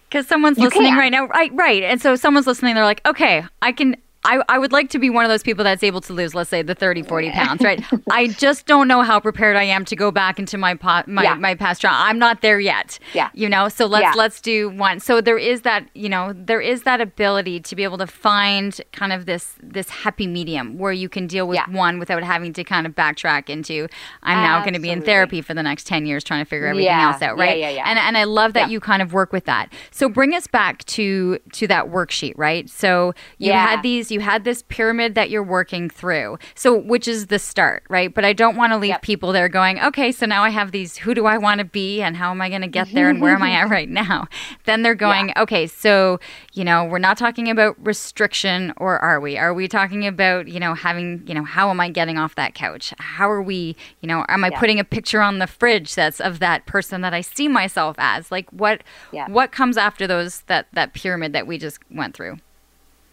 Because someone's you listening can. right now right right and so someone's listening they're like okay i can I, I would like to be one of those people that's able to lose, let's say, the 30, 40 pounds, right? I just don't know how prepared I am to go back into my pot, my, yeah. my past trauma. I'm not there yet. Yeah. You know, so let's yeah. let's do one. So there is that, you know, there is that ability to be able to find kind of this this happy medium where you can deal with yeah. one without having to kind of backtrack into I'm now going to be in therapy for the next 10 years trying to figure everything else out, right? Yeah, yeah, yeah. And and I love that you kind of work with that. So bring us back to to that worksheet, right? So you had these you had this pyramid that you're working through. So, which is the start, right? But I don't want to leave yep. people there going, okay, so now I have these, who do I want to be and how am I going to get there and where am I at right now? Then they're going, yeah. okay, so, you know, we're not talking about restriction or are we? Are we talking about, you know, having, you know, how am I getting off that couch? How are we, you know, am I yeah. putting a picture on the fridge that's of that person that I see myself as? Like what yeah. what comes after those that that pyramid that we just went through?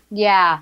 Yeah.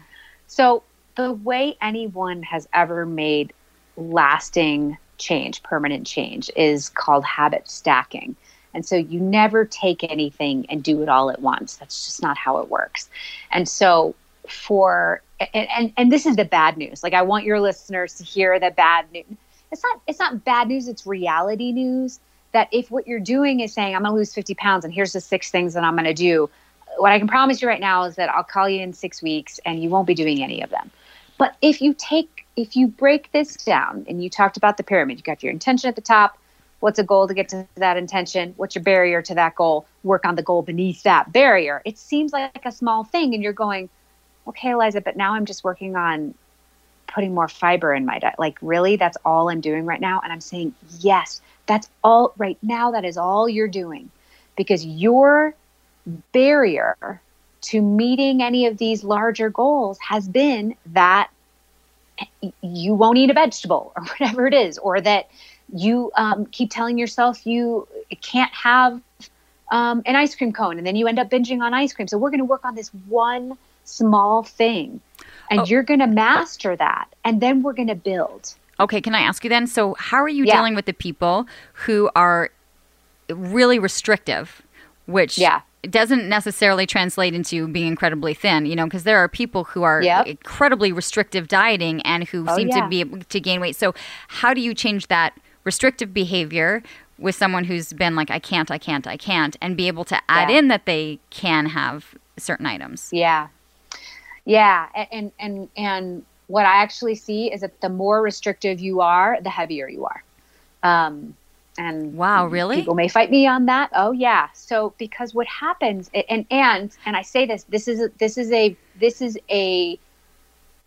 So, the way anyone has ever made lasting change, permanent change, is called habit stacking. And so you never take anything and do it all at once. That's just not how it works. And so for and, and, and this is the bad news. Like I want your listeners to hear the bad news. It's not it's not bad news, it's reality news that if what you're doing is saying I'm going to lose 50 pounds and here's the six things that I'm going to do, what I can promise you right now is that I'll call you in six weeks and you won't be doing any of them. But if you take, if you break this down and you talked about the pyramid, you got your intention at the top. What's a goal to get to that intention? What's your barrier to that goal? Work on the goal beneath that barrier. It seems like a small thing, and you're going, okay, Eliza, but now I'm just working on putting more fiber in my diet. Like, really? That's all I'm doing right now? And I'm saying, yes, that's all right now. That is all you're doing because your barrier to meeting any of these larger goals has been that you won't eat a vegetable or whatever it is, or that you um, keep telling yourself you can't have um, an ice cream cone and then you end up binging on ice cream. So we're going to work on this one small thing and oh. you're going to master that and then we're going to build. Okay, can I ask you then? So, how are you yeah. dealing with the people who are really restrictive, which yeah it doesn't necessarily translate into being incredibly thin, you know, because there are people who are yep. incredibly restrictive dieting and who oh, seem yeah. to be able to gain weight. So, how do you change that restrictive behavior with someone who's been like, I can't, I can't, I can't, and be able to add yeah. in that they can have certain items? Yeah. Yeah. And, and, and what I actually see is that the more restrictive you are, the heavier you are. Um, and wow really? people may fight me on that. Oh yeah. So because what happens and and and i say this this is a, this is a this is a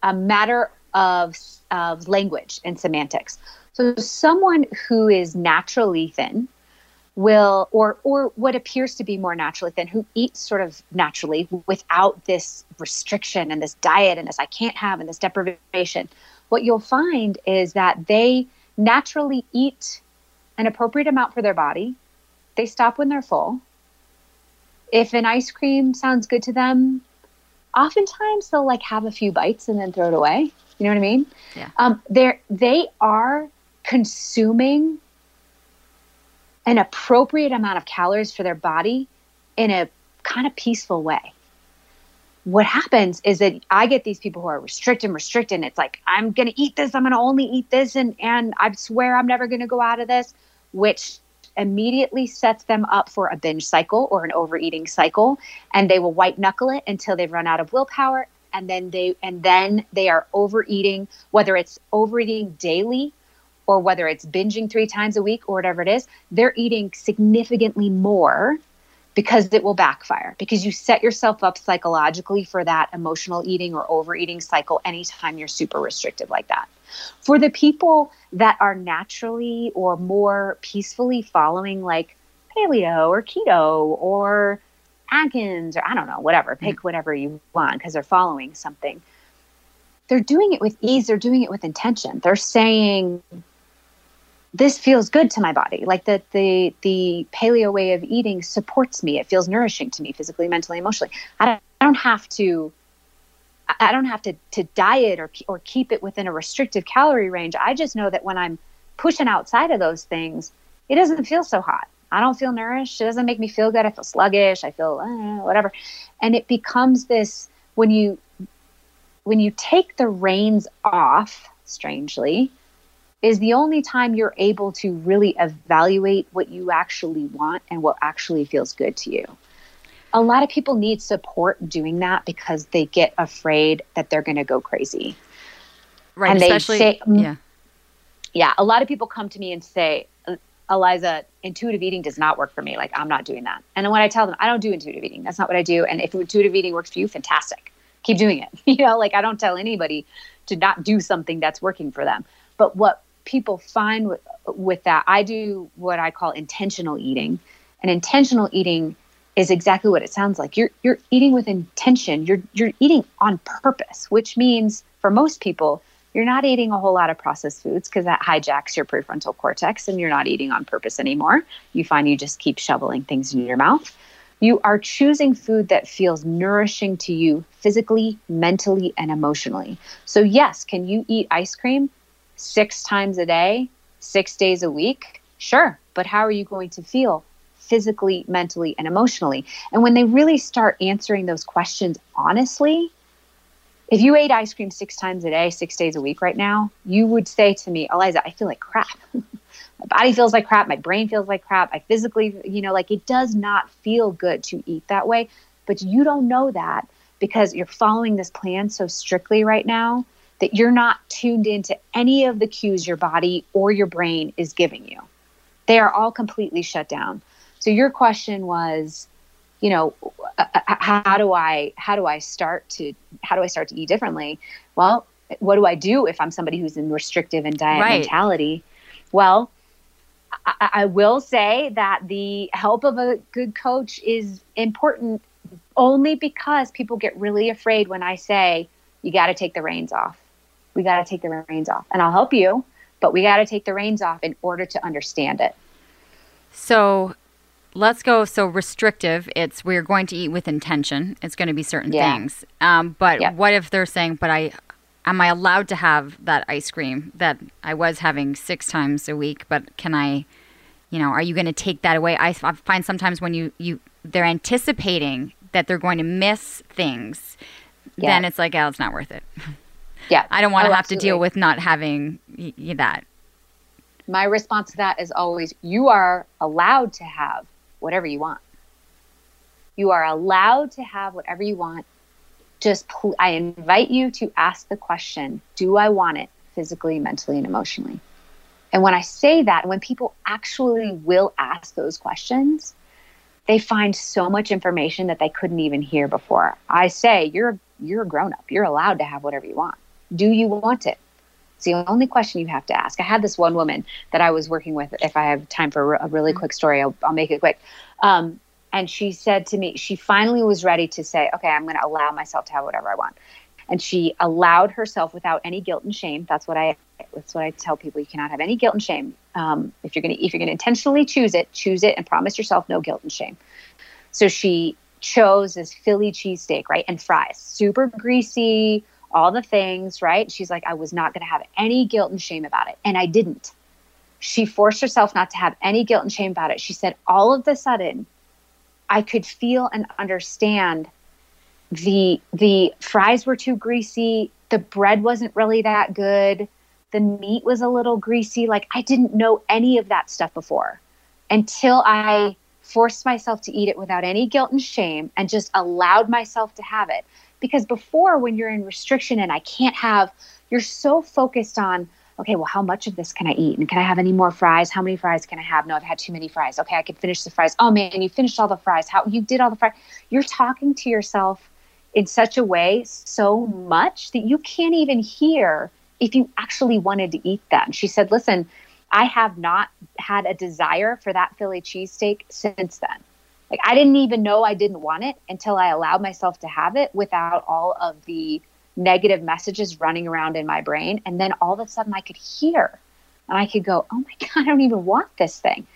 a matter of, of language and semantics. So someone who is naturally thin will or or what appears to be more naturally thin who eats sort of naturally without this restriction and this diet and this I can't have and this deprivation what you'll find is that they naturally eat an appropriate amount for their body. They stop when they're full. If an ice cream sounds good to them oftentimes they'll like have a few bites and then throw it away. You know what I mean? Yeah. Um, they're they are consuming an appropriate amount of calories for their body in a kind of peaceful way. What happens is that I get these people who are restricted and restricted. And it's like, I'm going to eat this. I'm going to only eat this. And, and I swear I'm never going to go out of this, which immediately sets them up for a binge cycle or an overeating cycle. And they will white knuckle it until they've run out of willpower. And then they, and then they are overeating, whether it's overeating daily or whether it's binging three times a week or whatever it is, they're eating significantly more because it will backfire because you set yourself up psychologically for that emotional eating or overeating cycle anytime you're super restrictive like that. For the people that are naturally or more peacefully following like paleo or keto or Atkins or I don't know, whatever, mm-hmm. pick whatever you want because they're following something. They're doing it with ease, they're doing it with intention. They're saying, this feels good to my body. Like that the the paleo way of eating supports me. It feels nourishing to me physically mentally emotionally. I don't, I don't have to i don't have to to diet or or keep it within a restrictive calorie range. I just know that when i'm pushing outside of those things it doesn't feel so hot. I don't feel nourished. It doesn't make me feel good. I feel sluggish. I feel eh, whatever. And it becomes this when you when you take the reins off strangely is the only time you're able to really evaluate what you actually want and what actually feels good to you. A lot of people need support doing that because they get afraid that they're going to go crazy. Right. And especially, they say, mm, yeah. Yeah. A lot of people come to me and say, Eliza, intuitive eating does not work for me. Like, I'm not doing that. And then when I tell them, I don't do intuitive eating, that's not what I do. And if intuitive eating works for you, fantastic. Keep doing it. You know, like I don't tell anybody to not do something that's working for them. But what people find with, with that, I do what I call intentional eating. And intentional eating is exactly what it sounds like. You're you're eating with intention. You're you're eating on purpose, which means for most people, you're not eating a whole lot of processed foods because that hijacks your prefrontal cortex and you're not eating on purpose anymore. You find you just keep shoveling things in your mouth. You are choosing food that feels nourishing to you physically, mentally, and emotionally. So, yes, can you eat ice cream? Six times a day, six days a week? Sure. But how are you going to feel physically, mentally, and emotionally? And when they really start answering those questions honestly, if you ate ice cream six times a day, six days a week right now, you would say to me, Eliza, I feel like crap. my body feels like crap. My brain feels like crap. I physically, you know, like it does not feel good to eat that way. But you don't know that because you're following this plan so strictly right now that you're not tuned into any of the cues your body or your brain is giving you. They are all completely shut down. So your question was, you know, uh, uh, how do I how do I start to how do I start to eat differently? Well, what do I do if I'm somebody who's in restrictive and diet right. mentality? Well, I, I will say that the help of a good coach is important only because people get really afraid when I say you got to take the reins off we got to take the reins off. And I'll help you, but we got to take the reins off in order to understand it. So let's go. So restrictive, it's we're going to eat with intention. It's going to be certain yeah. things. Um, but yeah. what if they're saying, but I, am I allowed to have that ice cream that I was having six times a week? But can I, you know, are you going to take that away? I, I find sometimes when you, you, they're anticipating that they're going to miss things, yeah. then it's like, oh, it's not worth it. Yeah. I don't want to oh, have absolutely. to deal with not having y- y- that. My response to that is always you are allowed to have whatever you want. You are allowed to have whatever you want. Just pl- I invite you to ask the question, do I want it physically, mentally and emotionally? And when I say that, when people actually will ask those questions, they find so much information that they couldn't even hear before. I say, you're you're a grown up. You're allowed to have whatever you want Do you want it? It's the only question you have to ask. I had this one woman that I was working with. If I have time for a really mm-hmm. quick story, I'll, I'll make it quick. Um, and she said to me, she finally was ready to say, okay, I'm going to allow myself to have whatever I want. And she allowed herself without any guilt and shame. That's what I that's what I tell people. You cannot have any guilt and shame. Um, if you're going to if you're going to intentionally choose it, choose it and promise yourself no guilt and shame. So she chose this Philly cheesesteak, right, and fries, super greasy, all the things, right? She's like, I was not going to have any guilt and shame about it, and I didn't. She forced herself not to have any guilt and shame about it. She said, all of the sudden, I could feel and understand the the fries were too greasy, the bread wasn't really that good, the meat was a little greasy. Like I didn't know any of that stuff before until I forced myself to eat it without any guilt and shame and just allowed myself to have it. Because before, when you're in restriction and I can't have, you're so focused on, okay, well, how much of this can I eat? And can I have any more fries? How many fries can I have? No, I've had too many fries. Okay, I can finish the fries. Oh man, you finished all the fries. How you did all the fries. You're talking to yourself in such a way so much that you can't even hear if you actually wanted to eat them. She said, listen, I have not had a desire for that Philly cheesesteak since then. Like I didn't even know I didn't want it until I allowed myself to have it without all of the negative messages running around in my brain. And then all of a sudden I could hear and I could go, oh my God, I don't even want this thing.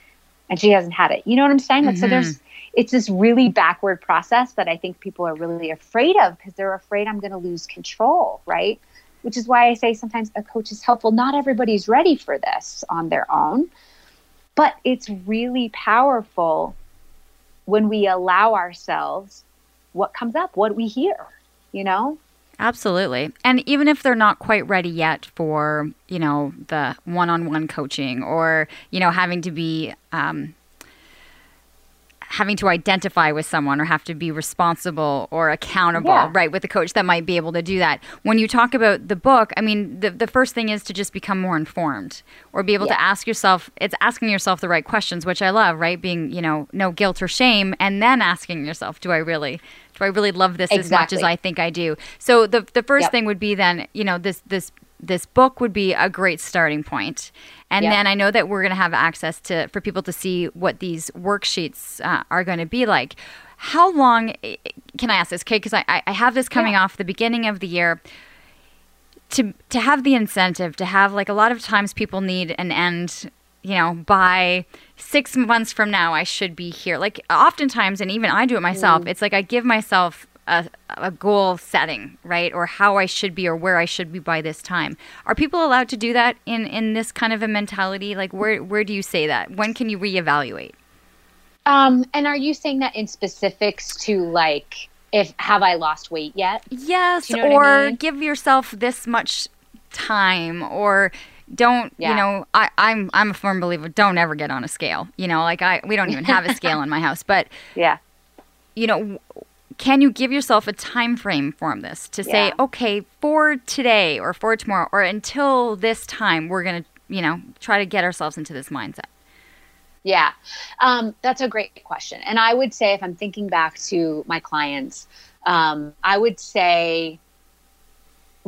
And she hasn't had it. You know what I'm saying? Like, mm-hmm. so there's, it's this really backward process that I think people are really afraid of because they're afraid I'm going to lose control, right? Which is why I say sometimes a coach is helpful. Not everybody's ready for this on their own, but it's really powerful when we allow ourselves what comes up, what we hear, you know? Absolutely. And even if they're not quite ready yet for, you know, the one on one coaching or, you know, having to be, um, having to identify with someone or have to be responsible or accountable, yeah. right, with a coach that might be able to do that. When you talk about the book, I mean, the, the first thing is to just become more informed or be able yeah. to ask yourself, it's asking yourself the right questions, which I love, right? Being, you know, no guilt or shame, and then asking yourself, do I really do I really love this exactly. as much as I think I do? So the the first yep. thing would be then, you know, this this this book would be a great starting point. And yep. then I know that we're going to have access to for people to see what these worksheets uh, are going to be like. How long can I ask this? Okay, because I, I have this coming yeah. off the beginning of the year. To to have the incentive to have like a lot of times people need an end you know, by six months from now, I should be here. Like, oftentimes, and even I do it myself, mm. it's like I give myself a, a, goal setting, right? Or how I should be or where I should be by this time. Are people allowed to do that in, in this kind of a mentality? Like, where, where do you say that? When can you reevaluate? Um, and are you saying that in specifics to like, if have I lost weight yet? Yes, you know or I mean? give yourself this much time or don't yeah. you know I, i'm i'm a firm believer don't ever get on a scale you know like i we don't even have a scale in my house but yeah you know can you give yourself a time frame for this to say yeah. okay for today or for tomorrow or until this time we're going to you know try to get ourselves into this mindset yeah. Um, that's a great question. And i would say if i'm thinking back to my clients um, i would say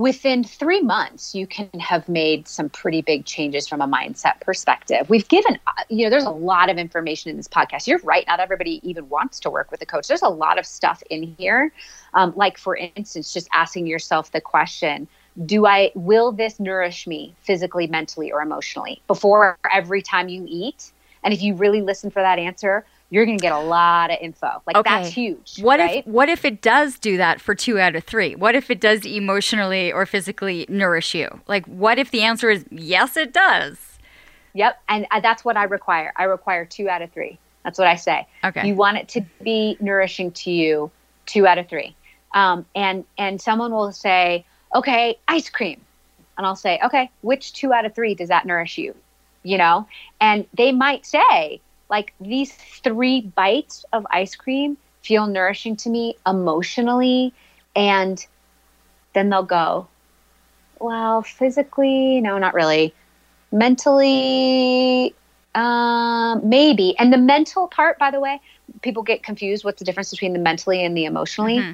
within three months, you can have made some pretty big changes from a mindset perspective. We've given, uh, you know, there's a lot of information in this podcast. You're right. Not everybody even wants to work with a coach. There's a lot of stuff in here. Um, like, for instance, just asking yourself the question, do I, will this nourish me physically, mentally, or emotionally before every time you eat? And if you really listen for that answer, you're going to get a lot of info. Like okay. that's huge. What right? if what if it does do that for 2 out of 3? What if it does emotionally or physically nourish you? Like what if the answer is yes it does? Yep, and uh, that's what I require. I require 2 out of 3. That's what I say. Okay. You want it to be nourishing to you 2 out of 3. Um, and and someone will say, "Okay, ice cream." And I'll say, "Okay, which 2 out of 3 does that nourish you?" You know? And they might say, like these three bites of ice cream feel nourishing to me emotionally and then they'll go well physically no not really mentally um, maybe and the mental part by the way people get confused what's the difference between the mentally and the emotionally mm-hmm.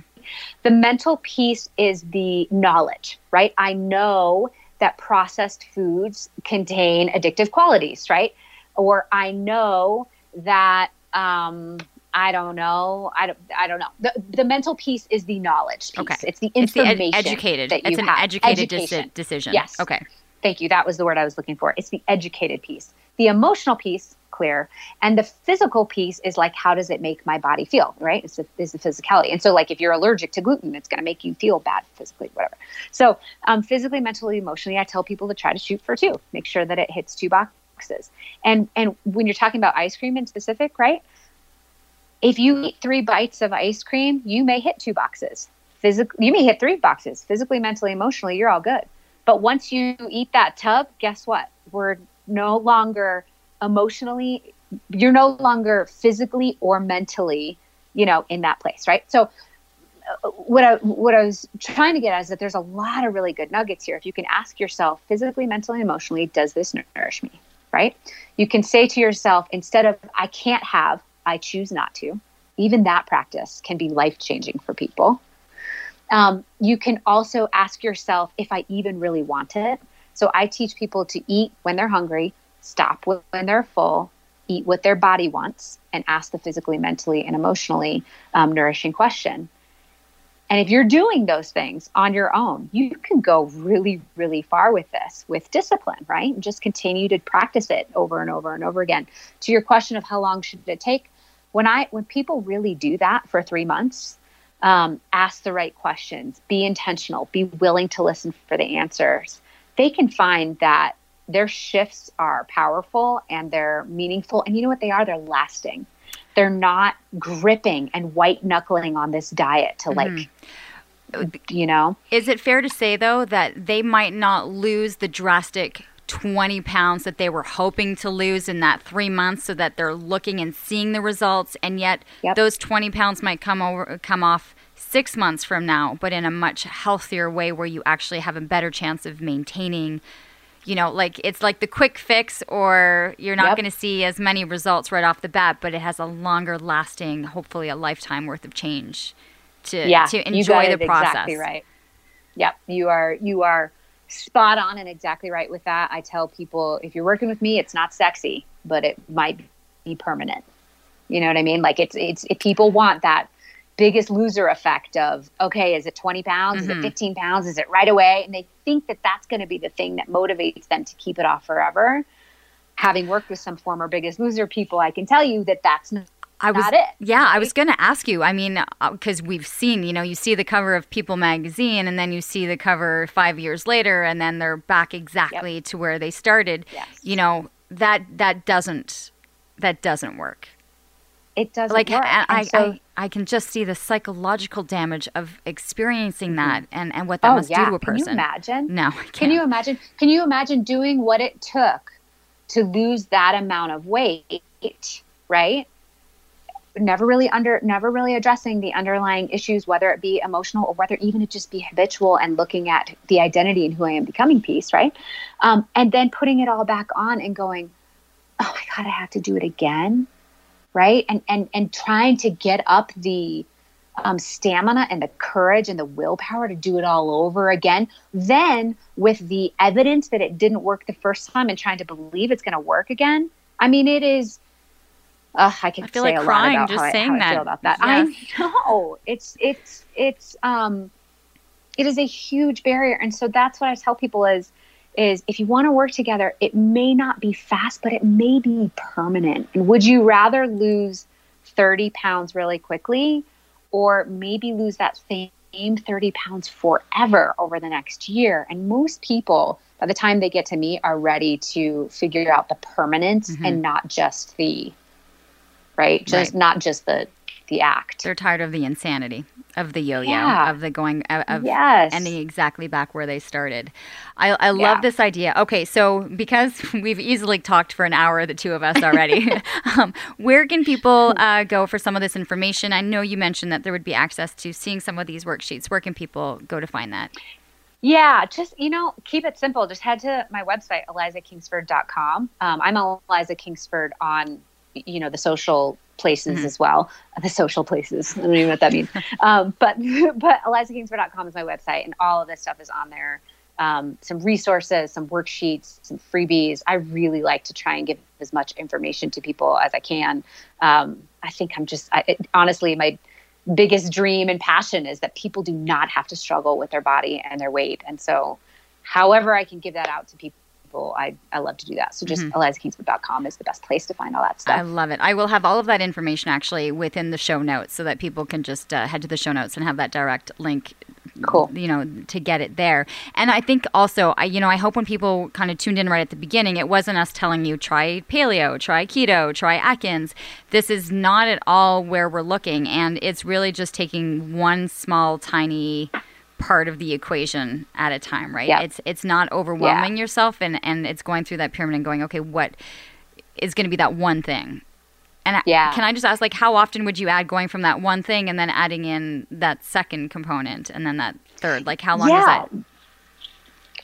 The mental piece is the knowledge, right? I know that processed foods contain addictive qualities, right? Or I know that um, I don't know. I don't. I don't know. The, the mental piece is the knowledge piece. Okay. It's the information. It's the ed- educated. It's an have. educated deci- decision. Yes. Okay. Thank you. That was the word I was looking for. It's the educated piece. The emotional piece, clear, and the physical piece is like how does it make my body feel? Right? It's the, is the physicality. And so, like if you're allergic to gluten, it's going to make you feel bad physically, whatever. So, um, physically, mentally, emotionally, I tell people to try to shoot for two. Make sure that it hits two boxes. And and when you're talking about ice cream in specific, right? If you eat three bites of ice cream, you may hit two boxes. Physically, you may hit three boxes. Physically, mentally, emotionally, you're all good. But once you eat that tub, guess what? We're no longer emotionally, you're no longer physically or mentally, you know, in that place, right? So uh, what I what I was trying to get at is that there's a lot of really good nuggets here. If you can ask yourself physically, mentally, emotionally, does this nourish me? Right? You can say to yourself instead of I can't have, I choose not to. Even that practice can be life changing for people. Um, you can also ask yourself if I even really want it. So I teach people to eat when they're hungry, stop when they're full, eat what their body wants, and ask the physically, mentally, and emotionally um, nourishing question. And if you're doing those things on your own, you can go really, really far with this with discipline, right? And just continue to practice it over and over and over again. To your question of how long should it take, when I when people really do that for three months, um, ask the right questions, be intentional, be willing to listen for the answers, they can find that their shifts are powerful and they're meaningful. And you know what they are? They're lasting. They're not gripping and white knuckling on this diet to like, mm-hmm. you know? Is it fair to say though that they might not lose the drastic 20 pounds that they were hoping to lose in that three months so that they're looking and seeing the results and yet Yep. those 20 pounds might come over come off six months from now but in a much healthier way where you actually have a better chance of maintaining you know like it's like the quick fix or you're not Yep. going to see as many results right off the bat but it has a longer lasting hopefully a lifetime worth of change to, yeah, to you enjoy got the it process Exactly right. Yep, you are you are spot on and exactly right with that. I tell people if you're working with me, it's not sexy, but it might be permanent. You know what I mean? Like it's it's if people want that biggest loser effect of okay, is it 20 pounds? Is it mm-hmm. 15 pounds? Is it right away? And they think that that's going to be the thing that motivates them to keep it off forever. Having worked with some former biggest loser people, I can tell you that that's not I was, it, Yeah, I was going to ask you. I mean, uh, because we've seen, you know, you see the cover of People magazine, and then you see the cover five years later, and then they're back exactly to where they started. Yes. You know that that doesn't that doesn't work. it doesn't Like work. I, I, so- I, I can just see the psychological damage of experiencing that, and and what that oh must yeah, do to a person. can you imagine? No. Can you imagine? Can you imagine doing what it took to lose that amount of weight? Right? Never really under, never really addressing the underlying issues, whether it be emotional or whether even it just be habitual and looking at the identity and who I am becoming piece, right? Um, and then putting it all back on and going, oh my god, I have to do it again, right? And and and trying to get up the um, stamina and the courage and the willpower to do it all over again. Then, with the evidence that it didn't work the first time and trying to believe it's going to work again, I mean, it is. Uh, I can I feel say like a crying lot about just I, saying I that. feel about that. Yes. I know it's it's it's um, it is a huge barrier, and so that's what I tell people is is if you want to work together, it may not be fast, but it may be permanent. And would you rather lose 30 pounds really quickly or maybe lose that same 30 pounds forever over the next year? And most people, by the time they get to me, are ready to figure out the permanence mm-hmm. and not just the, right? Just Right. not just the, the act. They're tired of the insanity of the yo-yo, Yeah. of the going of, Yes. ending exactly back where they started. I, I love Yeah. this idea. Okay, so because we've easily talked for an hour, the two of us already, um, where can people uh, go for some of this information? I know you mentioned that there would be access to seeing some of these worksheets. Where can people go to find that? Yeah, just, you know, keep it simple. Just head to my website, elizakingsford.com. Um, I'm Eliza Kingsford on, you know, the social places mm-hmm. as well, the social places. I don't even know what that means. um, but but elizakingsford.com is my website, and all of this stuff is on there. Um, some resources, some worksheets, some freebies. I really like to try and give as much information to people as I can. Um, I think I'm just I, it, honestly my biggest dream and passion is that people do not have to struggle with their body and their weight, and so however I can give that out to people people, I, I love to do that. So just mm-hmm. elizakingsford.com is the best place to find all that stuff. I love it. I will have all of that information actually within the show notes so that people can just uh, head to the show notes and have that direct link cool you know to get it there and i think also i you know i hope when people kind of tuned in right at the beginning it wasn't us telling you try paleo try keto try atkins this is not at all where we're looking and it's really just taking one small tiny part of the equation at a time, right? Yeah. It's it's not overwhelming yeah. yourself and and it's going through that pyramid and going, okay, what is going to be that one thing? And yeah. can I just ask, like, how often would you add going from that one thing and then adding in that second component and then that third? Like, how long yeah. is that?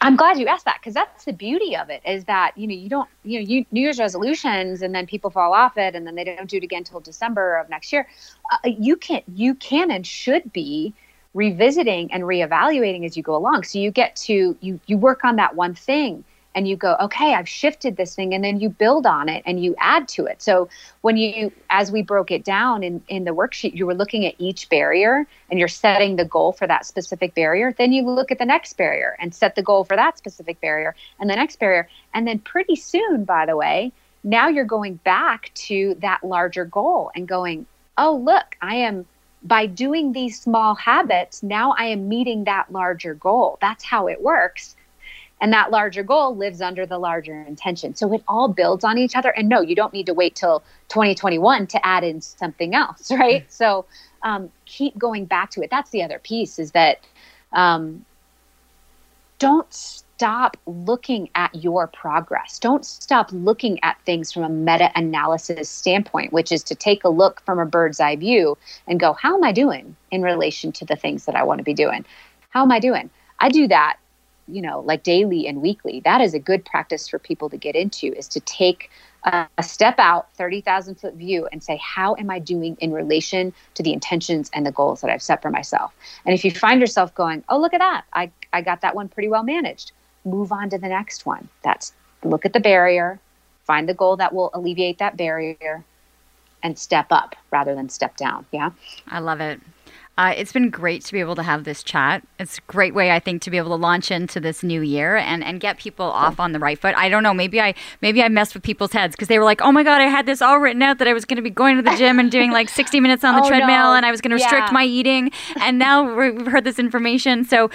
I'm glad you asked that because that's the beauty of it is that you know you don't you know you New Year's resolutions and then people fall off it and then they don't do it again until December of next year. Uh, you can you can and should be revisiting and reevaluating as you go along. So you get to you you work on that one thing and you go, okay, I've shifted this thing, and then you build on it and you add to it. So when you, as we broke it down in in the worksheet, you were looking at each barrier and you're setting the goal for that specific barrier. Then you look at the next barrier and set the goal for that specific barrier and the next barrier, and then pretty soon, by the way, now you're going back to that larger goal and going, oh look, I am by doing these small habits, now I am meeting that larger goal. That's how it works. And that larger goal lives under the larger intention. So it all builds on each other. And no, you don't need to wait till 2021 to add in something else, right? So um, keep going back to it. That's the other piece is that um, don't stop looking at your progress. Don't stop looking at things from a meta analysis standpoint, which is to take a look from a bird's eye view and go, how am I doing in relation to the things that I want to be doing? How am I doing? I do that, you know, like daily and weekly. That is a good practice for people to get into is to take a step out 30,000 foot view and say, how am I doing in relation to the intentions and the goals that I've set for myself? And if you find yourself going, oh, look at that, I, I got that one pretty well managed, move on to the next one. That's look at the barrier, find the goal that will alleviate that barrier, and step up rather than step down. Yeah. I love it. Uh, it's been great to be able to have this chat. It's a great way, I think, to be able to launch into this new year and, and get people off on the right foot. I don't know. Maybe I maybe I messed with people's heads because they were like, "Oh my god, I had this all written out that I was going to be going to the gym and doing like 60 minutes on the oh, treadmill no. and I was going to restrict yeah. my eating." And now we've heard this information. So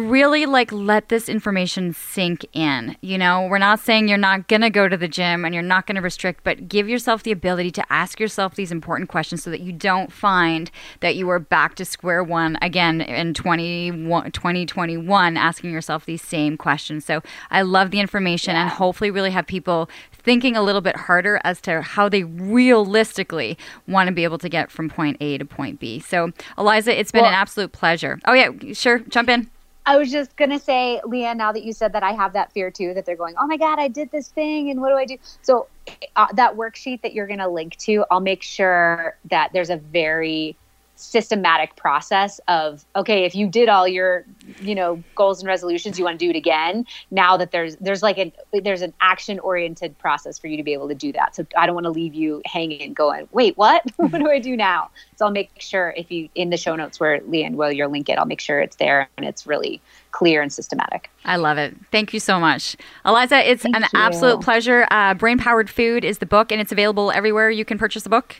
really like let this information sink in. You know, we're not saying you're not going to go to the gym and you're not going to restrict, but give yourself the ability to ask yourself these important questions so that you don't find that you are back to square one again in 20, 2021 asking yourself these same questions. So I love the information yeah. and hopefully really have people thinking a little bit harder as to how they realistically want to be able to get from point A to point B. So, Eliza, it's been well, an absolute pleasure. Oh, yeah, sure, jump in. I was just gonna say, Leanne. Now that you said that, I have that fear too. That they're going, "Oh my God, I did this thing, and what do I do?" So uh, that worksheet that you're gonna link to, I'll make sure that there's a very systematic process of okay if you did all your you know goals and resolutions you want to do it again now that there's there's like an there's an action oriented process for you to be able to do that. So i don't want to leave you hanging and going wait what? What do i do now? So i'll make sure if you in the show notes where leanne will you'll link it i'll make sure it's there and it's really clear and systematic. I love it. Thank you so much. Eliza it's thank an you. absolute pleasure. Uh, brain powered food is the book and it's available everywhere you can purchase the book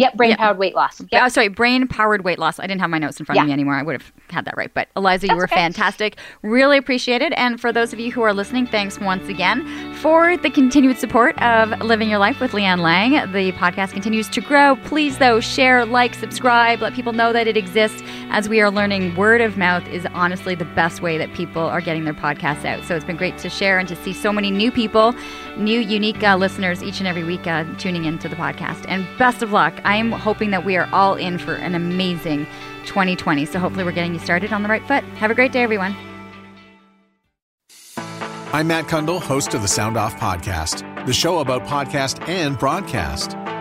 Yep, brain powered weight loss. Yep. Oh, sorry, brain powered weight loss. I didn't have my notes in front yeah. of me anymore. I would have had that right. But Eliza, That's you were okay. fantastic. Really appreciate it. And for those of you who are listening, thanks once again for the continued support of Living Your Life with Leanne Lang. The podcast continues to grow. Please, though, share, like, subscribe, let people know that it exists. As we are learning, word of mouth is honestly the best way that people are getting their podcasts out. So it's been great to share and to see so many new people, new, unique uh, listeners each and every week uh, tuning into the podcast. And best of luck. I'm hoping that we are all in for an amazing 2020. So hopefully, we're getting you started on the right foot. Have a great day, everyone. I'm Matt Cundill, host of the Sound Off Podcast, the show about podcast and broadcast.